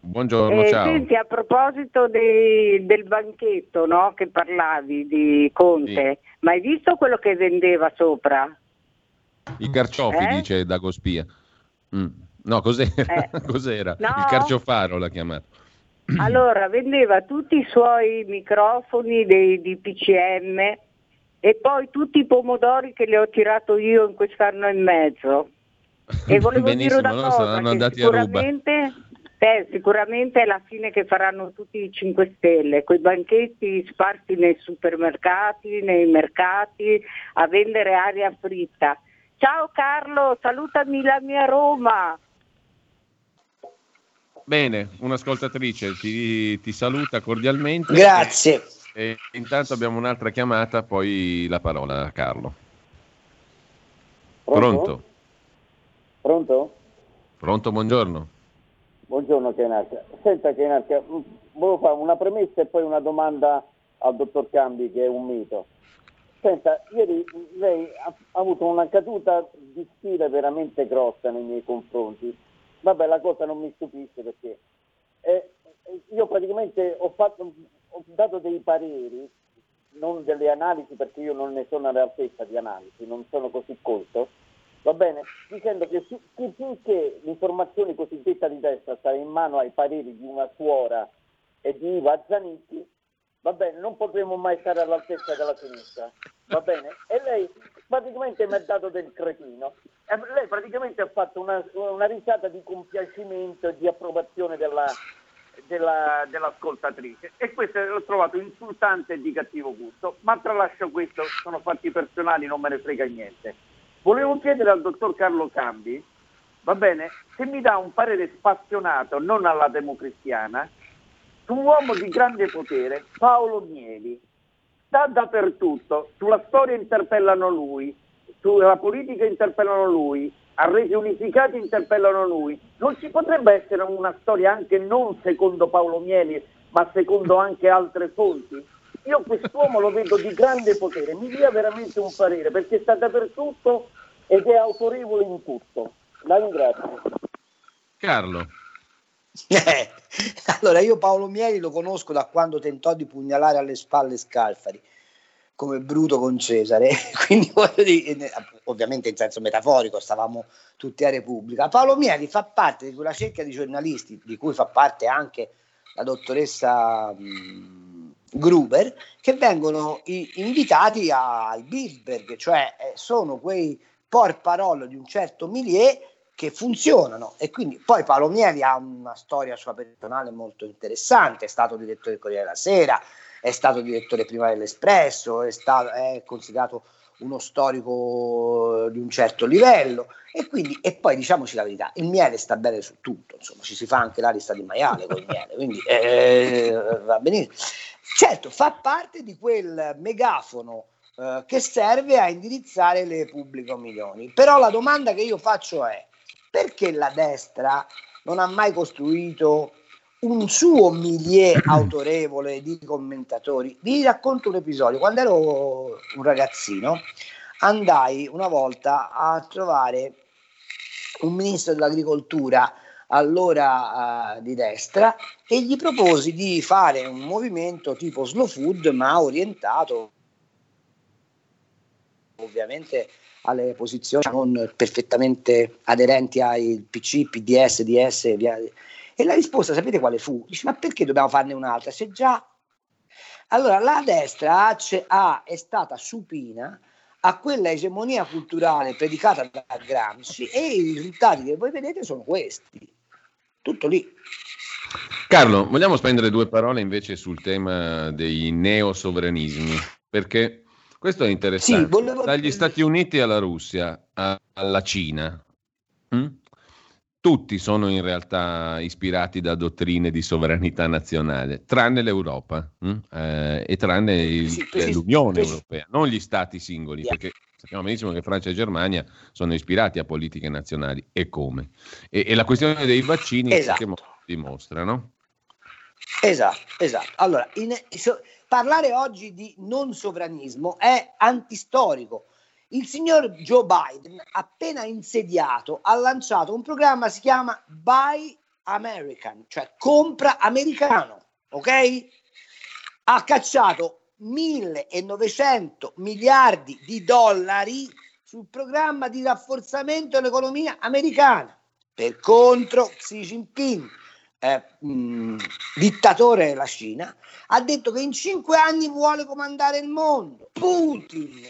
Buongiorno, Eh, ciao. Senti, a proposito dei- del banchetto no, che parlavi di Conte, ma hai visto quello che vendeva sopra? I carciofi, Eh? dice Dagospia. Mm. No, cos'era? cos'era? No. Il carciofaro l'ha chiamato. Allora, vendeva tutti i suoi microfoni dei, di PCM e poi tutti i pomodori che le ho tirato io in quest'anno e mezzo. E volevo dire Benissimo, una no? cosa, Saranno andati a ruba. sicuramente, eh, sicuramente è la fine che faranno tutti i 5 Stelle, quei banchetti sparsi nei supermercati, nei mercati, a vendere aria fritta. Ciao Carlo, salutami la mia Roma. Bene, un'ascoltatrice ti, ti saluta cordialmente. Grazie. E, e intanto abbiamo un'altra chiamata, poi la parola a Carlo. Pronto? Pronto? Pronto, buongiorno. Buongiorno Kenarca. Senta Kenarca, mh, volevo fare una premessa e poi una domanda al dottor Cambi che è un mito. Senta, ieri lei ha, ha avuto una caduta di stile veramente grossa nei miei confronti. Vabbè, la cosa non mi stupisce perché eh, io praticamente ho, fatto, ho dato dei pareri, non delle analisi perché io non ne sono all'altezza di analisi, non sono così colto, va bene? Dicendo che, finché l'informazione cosiddetta di destra sarà in mano ai pareri di una suora e di Iva Zanicchi, va bene, non potremo mai stare all'altezza della sinistra, va bene? E lei praticamente mi ha dato del cretino. E lei praticamente ha fatto una, una risata di compiacimento e di approvazione della, della- dell'ascoltatrice e questo l'ho trovato insultante e di cattivo gusto, ma tralascio questo, sono fatti personali, non me ne frega niente. Volevo chiedere al dottor Carlo Cambi, va bene, se mi dà un parere spassionato, non alla democristiana, su un uomo di grande potere, Paolo Mieli. Sta dappertutto, sulla storia interpellano lui, sulla politica interpellano lui, a reti unificati interpellano lui. Non ci potrebbe essere una storia anche non secondo Paolo Mieli, ma secondo anche altre fonti? Io quest'uomo lo vedo di grande potere, mi dia veramente un parere, perché sta dappertutto ed è autorevole in tutto. La ringrazio. Carlo, Eh, allora io Paolo Mieli lo conosco da quando tentò di pugnalare alle spalle Scalfari come Bruto con Cesare, quindi voglio dire, ovviamente in senso metaforico, stavamo tutti a Repubblica. Paolo Mieli fa parte di quella cerchia di giornalisti, di cui fa parte anche la dottoressa mh, Gruber, che vengono i- invitati al Bilderberg, cioè eh, sono quei porparollo di un certo milieu che funzionano. E quindi poi Paolo Mieli ha una storia sua personale molto interessante, è stato direttore del Corriere della Sera, è stato direttore prima dell'Espresso, è, stato, è considerato uno storico di un certo livello. E quindi e poi diciamoci la verità il miele sta bene su tutto insomma ci si fa anche la lista di maiale con il miele quindi eh, va benissimo. Certo fa parte di quel megafono eh, che serve a indirizzare le pubbliche opinioni. Però la domanda che io faccio è perché la destra non ha mai costruito un suo milieu autorevole di commentatori. Vi racconto un episodio. Quando ero un ragazzino, andai una volta a trovare un ministro dell'agricoltura allora uh, di destra e gli proposi di fare un movimento tipo slow food ma orientato ovviamente alle posizioni non perfettamente aderenti ai PC, PDS, DS e via e la risposta, sapete quale fu? Dice, ma perché dobbiamo farne un'altra? Se già... Allora, la destra ha, è stata supina a quella egemonia culturale predicata da Gramsci e i risultati che voi vedete sono questi. Tutto lì. Carlo, vogliamo spendere due parole invece sul tema dei neosovranismi, perché questo è interessante. Sì, volevo... Dagli Stati Uniti alla Russia, alla Cina, hm? tutti sono in realtà ispirati da dottrine di sovranità nazionale, tranne l'Europa hm? eh, e tranne il, sì, precis- l'Unione precis- Europea, non gli stati singoli, yeah. perché sappiamo benissimo che Francia e Germania sono ispirati a politiche nazionali e come. E, e la questione dei vaccini esatto. dimostra, no? Esatto, esatto. Allora, in, so, parlare oggi di non sovranismo è antistorico il signor Joe Biden, appena insediato, ha lanciato un programma che si chiama Buy American, cioè compra americano, ok? Ha cacciato 1900 miliardi di dollari sul programma di rafforzamento dell'economia americana. Per contro, Xi Jinping, eh, mh, dittatore della Cina, ha detto che in cinque anni vuole comandare il mondo. Putin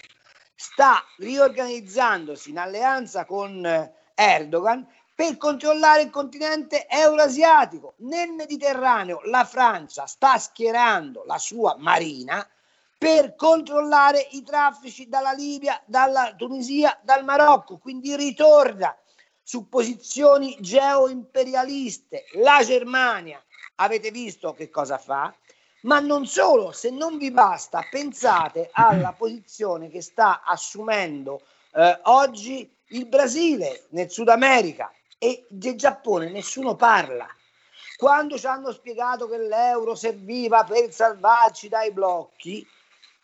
sta riorganizzandosi in alleanza con eh, Erdogan per controllare il continente eurasiatico. Nel Mediterraneo la Francia sta schierando la sua marina per controllare i traffici dalla Libia, dalla Tunisia, dal Marocco, quindi ritorna su posizioni geoimperialiste. La Germania, avete visto che cosa fa? Ma non solo, se non vi basta, pensate alla posizione che sta assumendo eh, oggi il Brasile nel Sud America e del Giappone nessuno parla. Quando ci hanno spiegato che l'euro serviva per salvarci dai blocchi,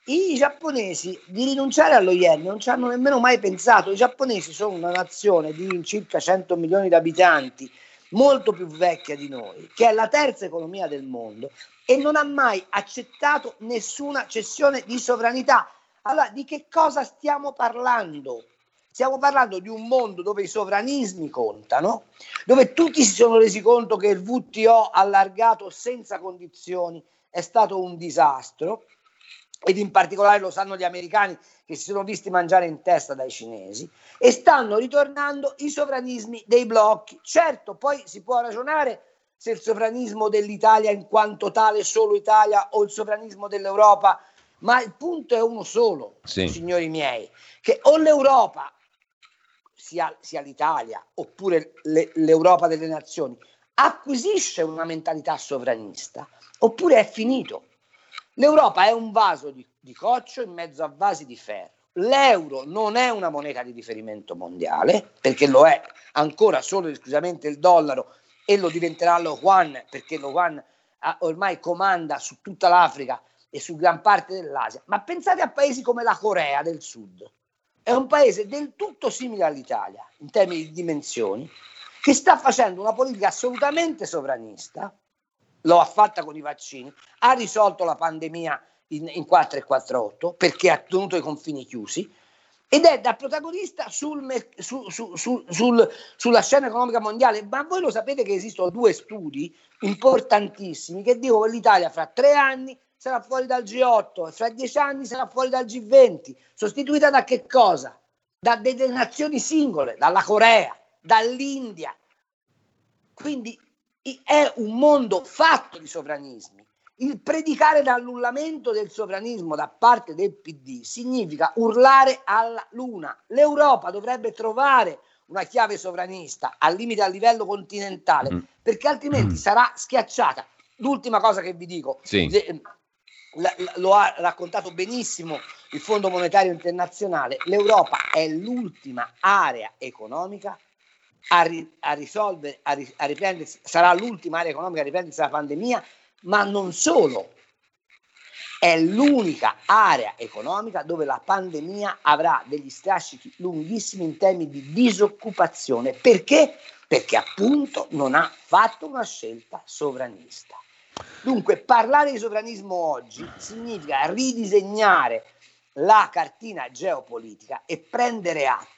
i giapponesi di rinunciare allo yen non ci hanno nemmeno mai pensato. I giapponesi sono una nazione di circa 100 milioni di abitanti, molto più vecchia di noi, che è la terza economia del mondo e non ha mai accettato nessuna cessione di sovranità. Allora, di che cosa stiamo parlando? Stiamo parlando di un mondo dove i sovranismi contano, dove tutti si sono resi conto che il WTO allargato senza condizioni è stato un disastro ed in particolare lo sanno gli americani che si sono visti mangiare in testa dai cinesi e stanno ritornando i sovranismi dei blocchi. Certo, poi si può ragionare se il sovranismo dell'Italia in quanto tale solo Italia o il sovranismo dell'Europa, ma il punto è uno solo, sì. signori miei, che o l'Europa, sia, sia l'Italia oppure le, l'Europa delle nazioni, acquisisce una mentalità sovranista, oppure è finito. L'Europa è un vaso di, di coccio in mezzo a vasi di ferro. L'euro non è una moneta di riferimento mondiale, perché lo è ancora solo ed esclusivamente il dollaro e lo diventerà lo Juan perché lo Juan ormai comanda su tutta l'Africa e su gran parte dell'Asia. Ma pensate a paesi come la Corea del Sud. È un paese del tutto simile all'Italia in termini di dimensioni che sta facendo una politica assolutamente sovranista, lo ha fatta con i vaccini, ha risolto la pandemia in, in 4 e 4 perché ha tenuto i confini chiusi ed è da protagonista sul, su, su, su, sul, sulla scena economica mondiale. Ma voi lo sapete che esistono due studi importantissimi che dicono che l'Italia fra tre anni sarà fuori dal G8 e fra dieci anni sarà fuori dal G20, sostituita da che cosa? Da delle nazioni singole, dalla Corea, dall'India. Quindi è un mondo fatto di sovranismi il predicare l'annullamento del sovranismo da parte del PD significa urlare alla luna. L'Europa dovrebbe trovare una chiave sovranista al limite a livello continentale, mm. perché altrimenti mm. sarà schiacciata. L'ultima cosa che vi dico, sì. lo ha raccontato benissimo il Fondo Monetario Internazionale, l'Europa è l'ultima area economica a, ri, a risolvere, a, ri, a riprendersi, sarà l'ultima area economica a riprendersi la pandemia ma non solo. È l'unica area economica dove la pandemia avrà degli strascichi lunghissimi in termini di disoccupazione. Perché? Perché appunto non ha fatto una scelta sovranista. Dunque, parlare di sovranismo oggi significa ridisegnare la cartina geopolitica e prendere atto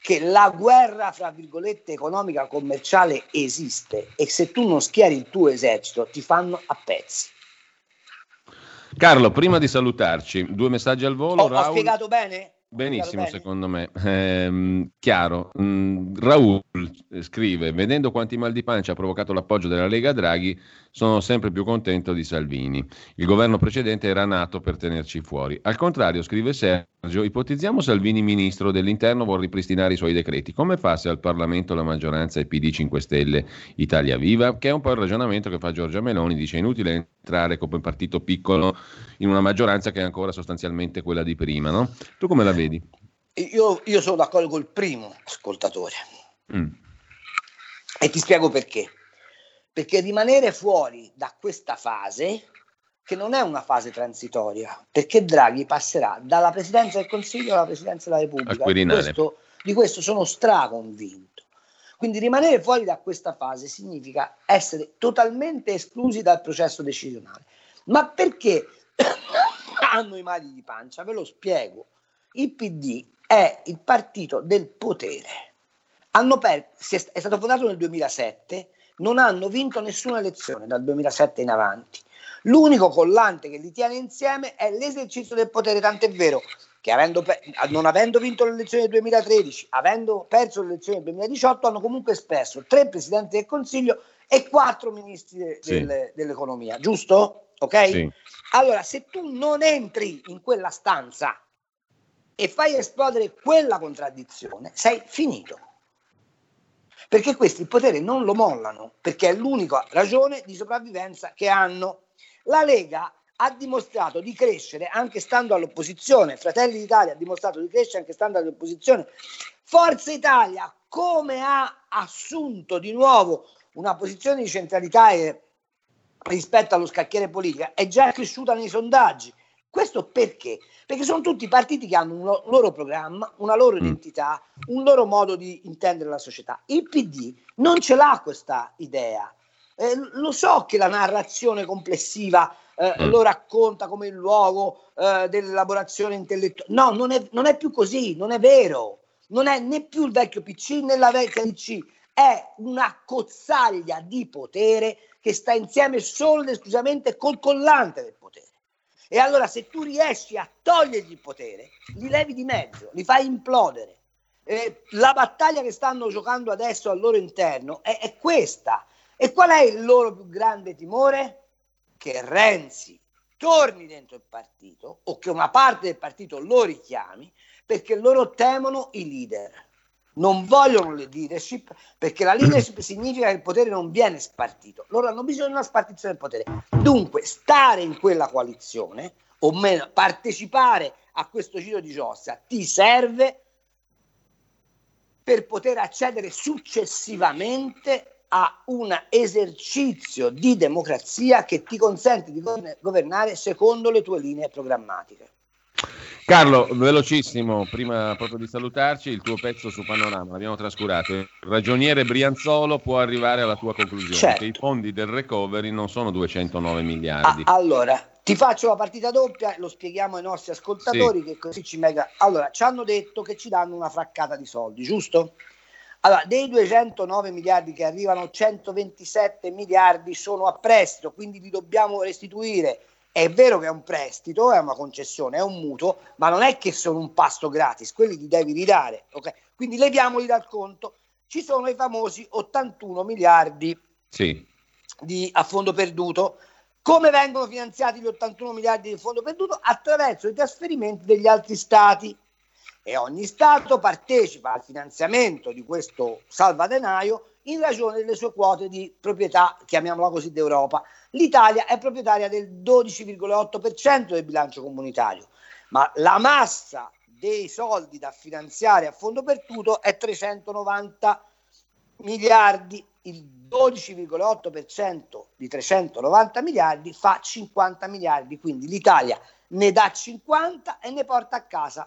che la guerra, fra virgolette, economica commerciale esiste e se tu non schieri il tuo esercito ti fanno a pezzi. Carlo, prima di salutarci, due messaggi al volo. Ho, Raul... ho spiegato bene? Benissimo, secondo me. Eh, chiaro. Mm, Raul scrive: Vedendo quanti mal di pancia ha provocato l'appoggio della Lega Draghi, sono sempre più contento di Salvini. Il governo precedente era nato per tenerci fuori. Al contrario, scrive Sergio, ipotizziamo Salvini ministro dell'interno vuol ripristinare i suoi decreti. Come fa se al Parlamento la maggioranza è PD 5 Stelle Italia Viva? Che è un po' il ragionamento che fa Giorgia Meloni, dice inutile entrare come partito piccolo in una maggioranza che è ancora sostanzialmente quella di prima. No? Tu come la vedi? Io, io sono d'accordo col primo ascoltatore mm. e ti spiego perché. Perché rimanere fuori da questa fase, che non è una fase transitoria, perché Draghi passerà dalla Presidenza del Consiglio alla Presidenza della Repubblica. Di questo, di questo sono straconvinto. Quindi rimanere fuori da questa fase significa essere totalmente esclusi dal processo decisionale. Ma perché hanno i mali di pancia? Ve lo spiego. Il PD è il partito del potere. Per- è stato fondato nel 2007, non hanno vinto nessuna elezione dal 2007 in avanti. L'unico collante che li tiene insieme è l'esercizio del potere, tant'è vero che avendo non avendo vinto le elezioni del 2013, avendo perso le elezioni del 2018, hanno comunque espresso tre presidenti del Consiglio e quattro ministri de- sì. del- dell'economia, giusto? Ok? Sì. Allora, se tu non entri in quella stanza e fai esplodere quella contraddizione, sei finito. Perché questi il potere non lo mollano, perché è l'unica ragione di sopravvivenza che hanno. La Lega ha dimostrato di crescere anche stando all'opposizione, Fratelli d'Italia ha dimostrato di crescere anche stando all'opposizione, Forza Italia come ha assunto di nuovo una posizione di centralità e, rispetto allo scacchiere politico è già cresciuta nei sondaggi. Questo perché? Perché sono tutti partiti che hanno un loro programma, una loro mm. identità, un loro modo di intendere la società. Il PD non ce l'ha questa idea. Eh, lo so che la narrazione complessiva eh, mm. lo racconta come il luogo eh, dell'elaborazione intellettuale. No, non è, non è più così, non è vero. Non è né più il vecchio PC né la vecchia DC. È una cozzaglia di potere che sta insieme solo ed esclusivamente col collante del potere. E allora se tu riesci a togliergli il potere, li levi di mezzo, li fai implodere. Eh, la battaglia che stanno giocando adesso al loro interno è, è questa. E qual è il loro più grande timore? Che Renzi torni dentro il partito o che una parte del partito lo richiami perché loro temono i leader non vogliono le leadership perché la leadership significa che il potere non viene spartito. Loro hanno bisogno di una spartizione del potere. Dunque, stare in quella coalizione, o meno partecipare a questo giro di giostra, ti serve per poter accedere successivamente a un esercizio di democrazia che ti consente di governare secondo le tue linee programmatiche. Carlo, velocissimo, prima proprio di salutarci, il tuo pezzo su Panorama, l'abbiamo trascurato. Il ragioniere Brianzolo può arrivare alla tua conclusione, Certo. che i fondi del recovery non sono 209 miliardi. Ah, allora, ti faccio la partita doppia, lo spieghiamo ai nostri ascoltatori che così ci mega... Allora, ci hanno detto che ci danno una fraccata di soldi, giusto? Allora, dei 209 miliardi che arrivano, 127 miliardi sono a prestito, quindi li dobbiamo restituire. È vero che è un prestito, è una concessione, è un mutuo, ma non è che sono un pasto gratis, quelli li devi ridare, ok? Quindi leviamoli dal conto. Ci sono i famosi 81 miliardi Sì. di, a fondo perduto. Come vengono finanziati gli 81 miliardi di fondo perduto? Attraverso i trasferimenti degli altri stati. E ogni Stato partecipa al finanziamento di questo salvadenaio in ragione delle sue quote di proprietà, chiamiamola così, d'Europa. L'Italia è proprietaria del 12,8% del bilancio comunitario, ma la massa dei soldi da finanziare a fondo perduto è 390 miliardi, il 12,8% di 390 miliardi fa 50 miliardi, quindi l'Italia ne dà 50 e ne porta a casa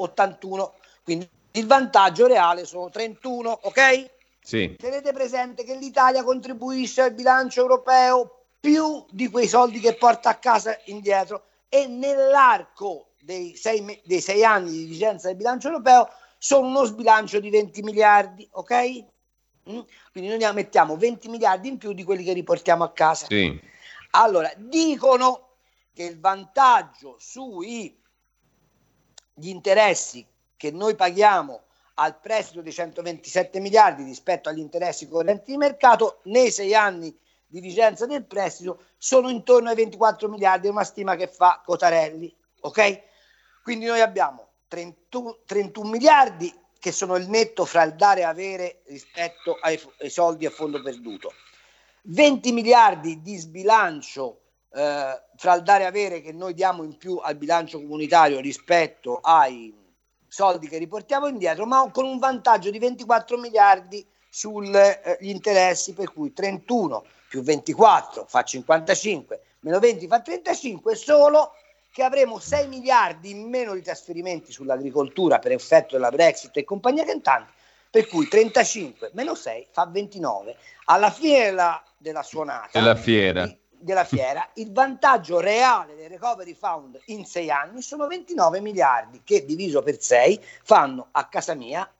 81, quindi il vantaggio reale sono 31, ok? Sì. Tenete presente che l'Italia contribuisce al bilancio europeo più di quei soldi che porta a casa indietro e nell'arco dei sei, dei sei anni di vigenza del bilancio europeo sono uno sbilancio di 20 miliardi, ok? Mm? Quindi noi mettiamo 20 miliardi in più di quelli che riportiamo a casa. Sì. Allora, dicono che il vantaggio sui gli interessi che noi paghiamo al prestito di 127 miliardi rispetto agli interessi correnti di mercato nei sei anni di vigenza del prestito sono intorno ai 24 miliardi, è una stima che fa Cotarelli, ok? Quindi noi abbiamo 31, 31 miliardi che sono il netto fra il dare e avere rispetto ai, ai soldi a fondo perduto. 20 miliardi di sbilancio eh, fra il dare e avere che noi diamo in più al bilancio comunitario rispetto ai soldi che riportiamo indietro, ma con un vantaggio di 24 miliardi sugli interessi, per cui 31 più 24 fa 55, meno 20 fa 35, solo che avremo 6 miliardi in meno di trasferimenti sull'agricoltura per effetto della Brexit e compagnia cantante, per cui 35 meno 6 fa 29. Alla fine della, della suonata Della fiera. Della fiera, il vantaggio reale del Recovery Fund in sei anni sono 29 miliardi che diviso per 6 fanno a casa mia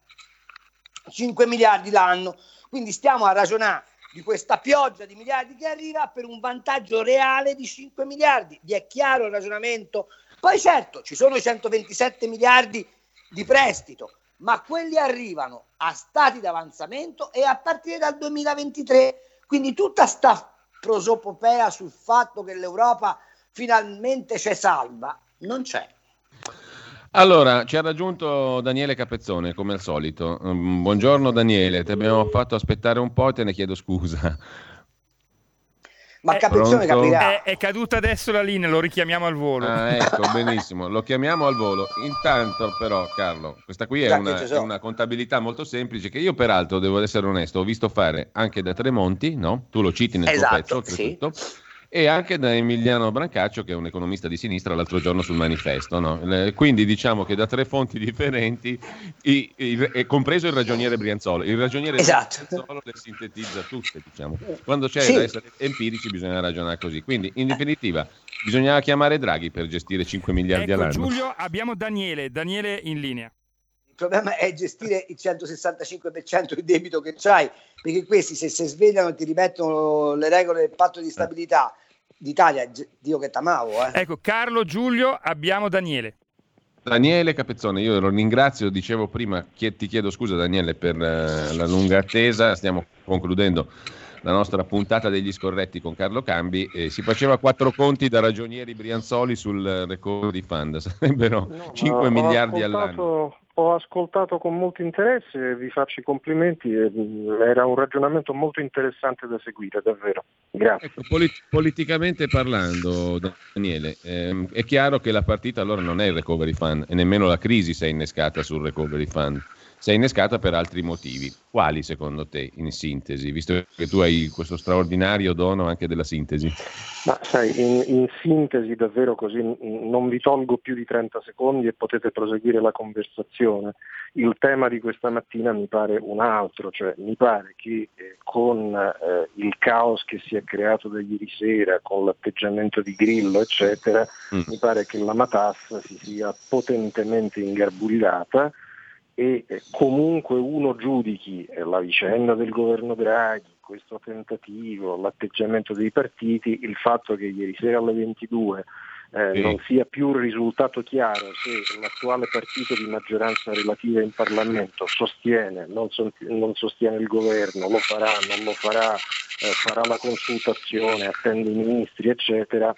5 miliardi l'anno. Quindi stiamo a ragionare di questa pioggia di miliardi che arriva per un vantaggio reale di 5 miliardi. Vi è chiaro il ragionamento? Poi certo, ci sono i 127 miliardi di prestito, ma quelli arrivano a stati d'avanzamento e a partire dal 2023. Quindi tutta sta prosopopea sul fatto che l'Europa finalmente c'è salva non c'è. Allora, ci ha raggiunto Daniele Capezzone, come al solito. Mm, buongiorno Daniele, ti abbiamo fatto aspettare un po' e te ne chiedo scusa. Ma Eh, Capezzone Pronto? capirà. È, è caduta adesso la linea, lo richiamiamo al volo. Ah, ecco, benissimo, lo chiamiamo al volo. Intanto però, Carlo, questa qui è una, è una contabilità molto semplice che io peraltro, devo essere onesto, ho visto fare anche da Tremonti, no? Tu lo citi nel Esatto, tuo pezzo, oltretutto. E anche da Emiliano Brancaccio, che è un economista di sinistra, l'altro giorno sul manifesto. no? Quindi diciamo che da tre fonti differenti, i- i- e compreso il ragioniere Brianzolo, il ragioniere Esatto. Brianzolo le sintetizza tutte. Diciamo. Quando c'è Sì. da essere empirici bisogna ragionare così. Quindi in definitiva bisognava chiamare Draghi per gestire 5 miliardi Ecco all'anno. Giulio, abbiamo Daniele, Daniele in linea. Il problema è gestire il 165% di debito che c'hai, perché questi se si svegliano e ti rimettono le regole del patto di stabilità d'Italia, Dio che t'amavo, eh. Ecco, Carlo, Giulio, abbiamo Daniele. Daniele Capezzone, io lo ringrazio, dicevo prima, ti chiedo scusa Daniele per eh, la lunga attesa, stiamo concludendo la nostra puntata degli scorretti con Carlo Cambi, e si faceva quattro conti da ragionieri Brianzoli sul recovery fund, sarebbero 5 Ho miliardi ascoltato- all'anno. ho ascoltato con molto interesse, vi faccio i complimenti, era un ragionamento molto interessante da seguire, davvero. Grazie. Ecco, polit- politicamente parlando, Daniele, ehm, è chiaro che la partita allora non è il recovery fund e nemmeno la crisi si è innescata sul recovery fund si è innescata per altri motivi. Quali secondo te, in sintesi, visto che tu hai questo straordinario dono anche della sintesi? Ma sai, in, in, sintesi davvero così non vi tolgo più di 30 secondi e potete proseguire la conversazione. Il tema di questa mattina mi pare un altro, cioè mi pare che eh, con eh, il caos che si è creato da ieri sera, con l'atteggiamento di Grillo, eccetera, mm. mi pare che la matassa si sia potentemente ingarbugliata e comunque uno giudichi eh, la vicenda del governo Draghi, questo tentativo, l'atteggiamento dei partiti, il fatto che ieri sera alle 22 eh, sì. non sia più risultato chiaro se l'attuale partito di maggioranza relativa in Parlamento sostiene, non, so, non sostiene il governo, lo farà, non lo farà, eh, farà la consultazione, attende i ministri, eccetera,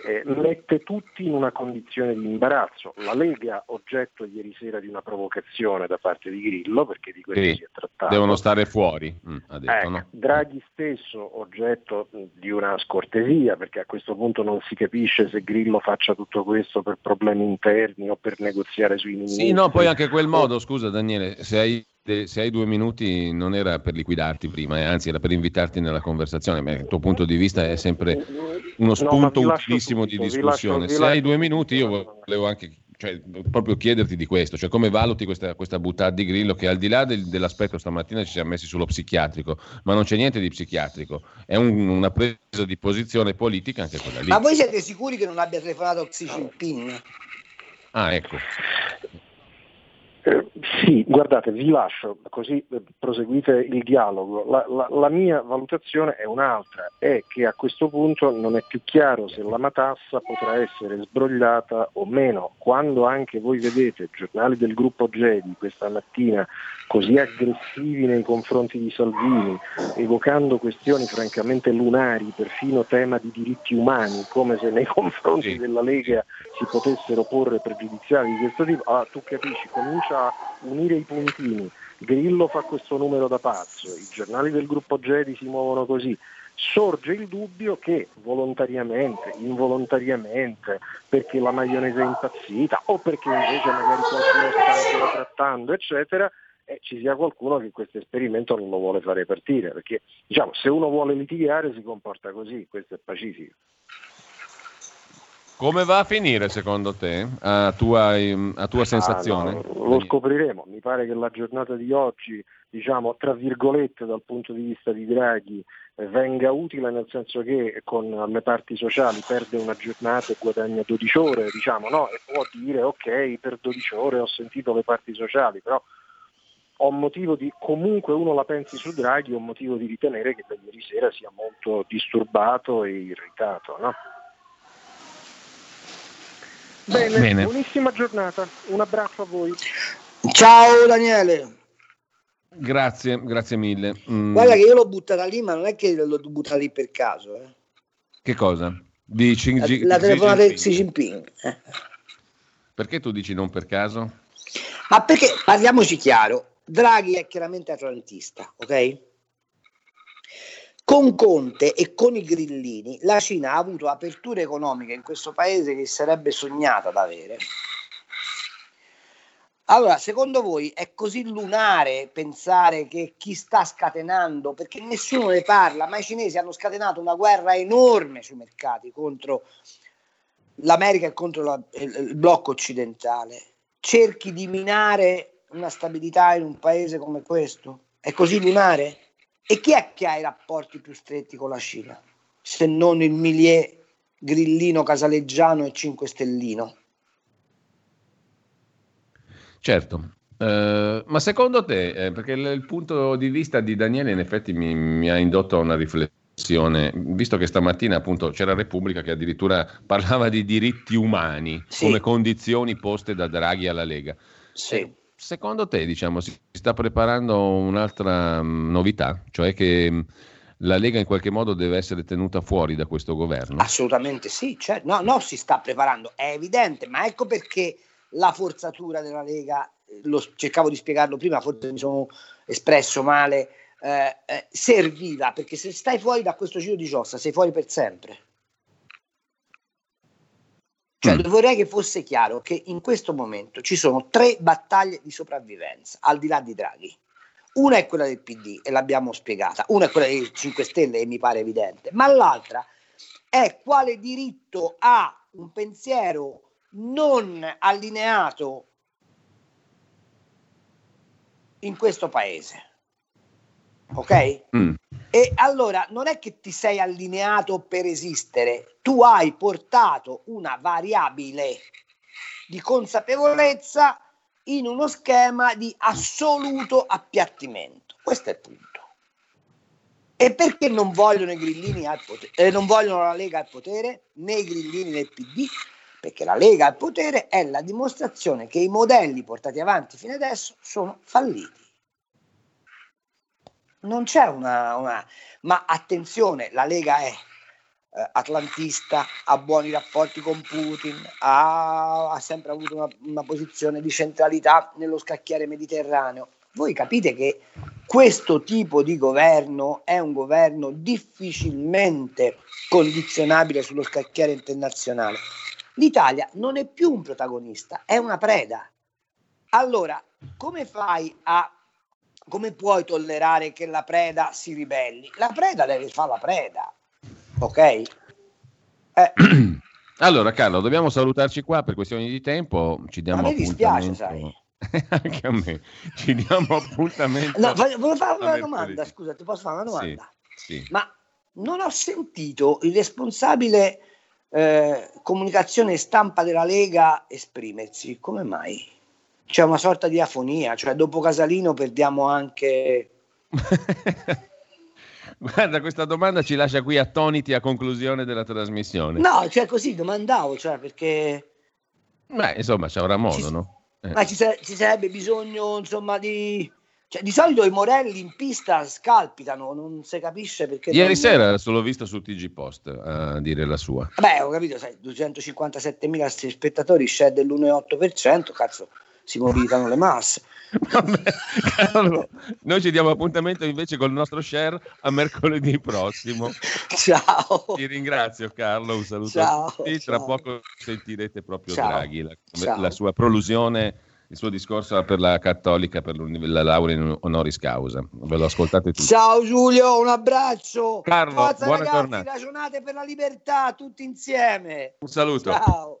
eh, eh, mette tutti in una condizione di imbarazzo. La Lega oggetto ieri sera di una provocazione da parte di Grillo, perché di questo sì, si è trattato. Devono stare fuori, mm, ha detto, ecco, no? Draghi stesso oggetto di una scortesia, perché a questo punto non si capisce se Grillo faccia tutto questo per problemi interni o per negoziare sui ministri. Sì, no, poi anche quel modo, scusa Daniele, se hai se hai due minuti non era per liquidarti prima, eh, anzi era per invitarti nella conversazione. Beh, il tuo punto di vista è sempre uno spunto no, utilissimo di discussione. Se hai due minuti io volevo anche cioè, proprio chiederti di questo, cioè come valuti questa, questa buttata di Grillo che al di là del, dell'aspetto stamattina ci siamo messi sullo psichiatrico, ma non c'è niente di psichiatrico, è un, una presa di posizione politica anche quella lì. Ma voi siete sicuri che non abbia telefonato Xi Jinping? Ah, ecco. Eh, sì, guardate, vi lascio, così eh, proseguite il dialogo. La, la, la, mia valutazione è un'altra, è che a questo punto non è più chiaro se la matassa potrà essere sbrogliata o meno. Quando anche voi vedete giornali del gruppo Gedi questa mattina così aggressivi nei confronti di Salvini, evocando questioni francamente lunari, perfino tema di diritti umani, come se nei confronti della Lega si potessero porre pregiudiziali di questo tipo, ah, tu capisci, comincia a unire i puntini. Grillo fa questo numero da pazzo, i giornali del gruppo Gedi si muovono così, sorge il dubbio che volontariamente, involontariamente, perché la maionese è impazzita o perché invece magari qualcuno sta ancora trattando, eccetera, eh, ci sia qualcuno che questo esperimento non lo vuole fare partire, perché diciamo, se uno vuole litigare si comporta così, questo è pacifico. Come va a finire secondo te, a tua, a tua sensazione? Ah, no, lo scopriremo, mi pare che la giornata di oggi, diciamo, tra virgolette dal punto di vista di Draghi, eh, venga utile nel senso che con le parti sociali perde una giornata e guadagna 12 ore, diciamo, no? E può dire ok, per 12 ore ho sentito le parti sociali, però ho motivo di, comunque uno la pensi su Draghi, ho motivo di ritenere che da ieri sera sia molto disturbato e irritato. No? Bene, Bene, buonissima giornata, un abbraccio a voi. Ciao Daniele. Grazie, grazie mille. Mm. Guarda che io l'ho buttata lì, ma non è che l'ho buttata lì per caso. Eh. Che cosa? Di Xi, la, la telefonata di Xi Jinping. Eh. Perché tu dici non per caso? Ma perché parliamoci chiaro, Draghi è chiaramente atlantista, ok? Con Conte e con i grillini la Cina ha avuto aperture economiche in questo paese che sarebbe sognata ad avere. Allora, secondo voi è così lunare pensare che chi sta scatenando, perché nessuno ne parla, ma i cinesi hanno scatenato una guerra enorme sui mercati contro l'America e contro la, il blocco occidentale, cerchi di minare una stabilità in un paese come questo? È così lunare? E chi è che ha i rapporti più stretti con la Cina? Se non il milieu grillino, casaleggiano e cinque stellino? Certo, Uh, ma secondo te, eh, perché il, il, punto di vista di Daniele in effetti mi, mi, ha indotto a una riflessione, visto che stamattina appunto c'era Repubblica che addirittura parlava di diritti umani sì. come condizioni poste da Draghi alla Lega. Sì secondo te diciamo, si sta preparando un'altra mm, novità, cioè che mm, la Lega in qualche modo deve essere tenuta fuori da questo governo? Assolutamente sì, cioè, no, no, si sta preparando, è evidente, ma ecco perché la forzatura della Lega lo, cercavo di spiegarlo prima, forse mi sono espresso male, eh, eh, serviva, perché se stai fuori da questo giro di giostra sei fuori per sempre. Cioè, mm. vorrei che fosse chiaro che in questo momento ci sono tre battaglie di sopravvivenza, al di là di Draghi. Una è quella del PD e l'abbiamo spiegata, una è quella dei 5 Stelle e mi pare evidente, ma l'altra è quale diritto ha un pensiero non allineato in questo paese. Ok? Mm. E allora non è che ti sei allineato per esistere, tu hai portato una variabile di consapevolezza in uno schema di assoluto appiattimento. Questo è il punto. E perché non vogliono i grillini al potere, eh, non vogliono la Lega al potere, né i grillini del PD? Perché la Lega al potere è la dimostrazione che i modelli portati avanti fino adesso sono falliti. Non c'è una, una... ma attenzione, la Lega è eh, atlantista, ha buoni rapporti con Putin, ha, ha sempre avuto una, una posizione di centralità nello scacchiere mediterraneo. Voi capite che questo tipo di governo è un governo difficilmente condizionabile sullo scacchiere internazionale. L'Italia non è più un protagonista, è una preda. Allora, come fai a come puoi tollerare che la preda si ribelli? La preda deve fare la preda, ok? Eh. Allora, Carlo, dobbiamo salutarci qua per questioni di tempo. Ci diamo Ma mi dispiace, sai. Anche a me. Ci diamo appuntamento. No, volevo fare una domanda, scusa, ti posso fare una domanda? Sì, sì. Ma non ho sentito il responsabile eh, comunicazione e stampa della Lega esprimersi. Come mai? C'è una sorta di afonia, cioè dopo Casalino perdiamo anche... Guarda, questa domanda ci lascia qui attoniti a conclusione della trasmissione. No, cioè così domandavo, cioè perché... Beh, insomma, c'è avrà modo, ci, no? Eh. Ma ci, ci, sarebbe bisogno, insomma, di... Cioè, di solito i Morelli in pista scalpitano, non si capisce perché... Ieri non... sera solo visto su TG Post a dire la sua. Beh, ho capito, sai, 257.000 spettatori, share dell'1,8%, cazzo, si mobilitano le masse. Vabbè, Carlo, noi ci diamo appuntamento invece col nostro share a mercoledì prossimo. Ciao. Ti ringrazio Carlo, un saluto ciao, a tutti. Tra ciao. poco sentirete proprio Ciao. Draghi, la, la sua prolusione, il suo discorso per la cattolica, per la laurea in honoris causa. Ve lo ascoltate tutti. Ciao Giulio, un abbraccio. Carlo, Forza buona ragazzi, giornata. ragionate per la libertà tutti insieme. Un saluto. Ciao.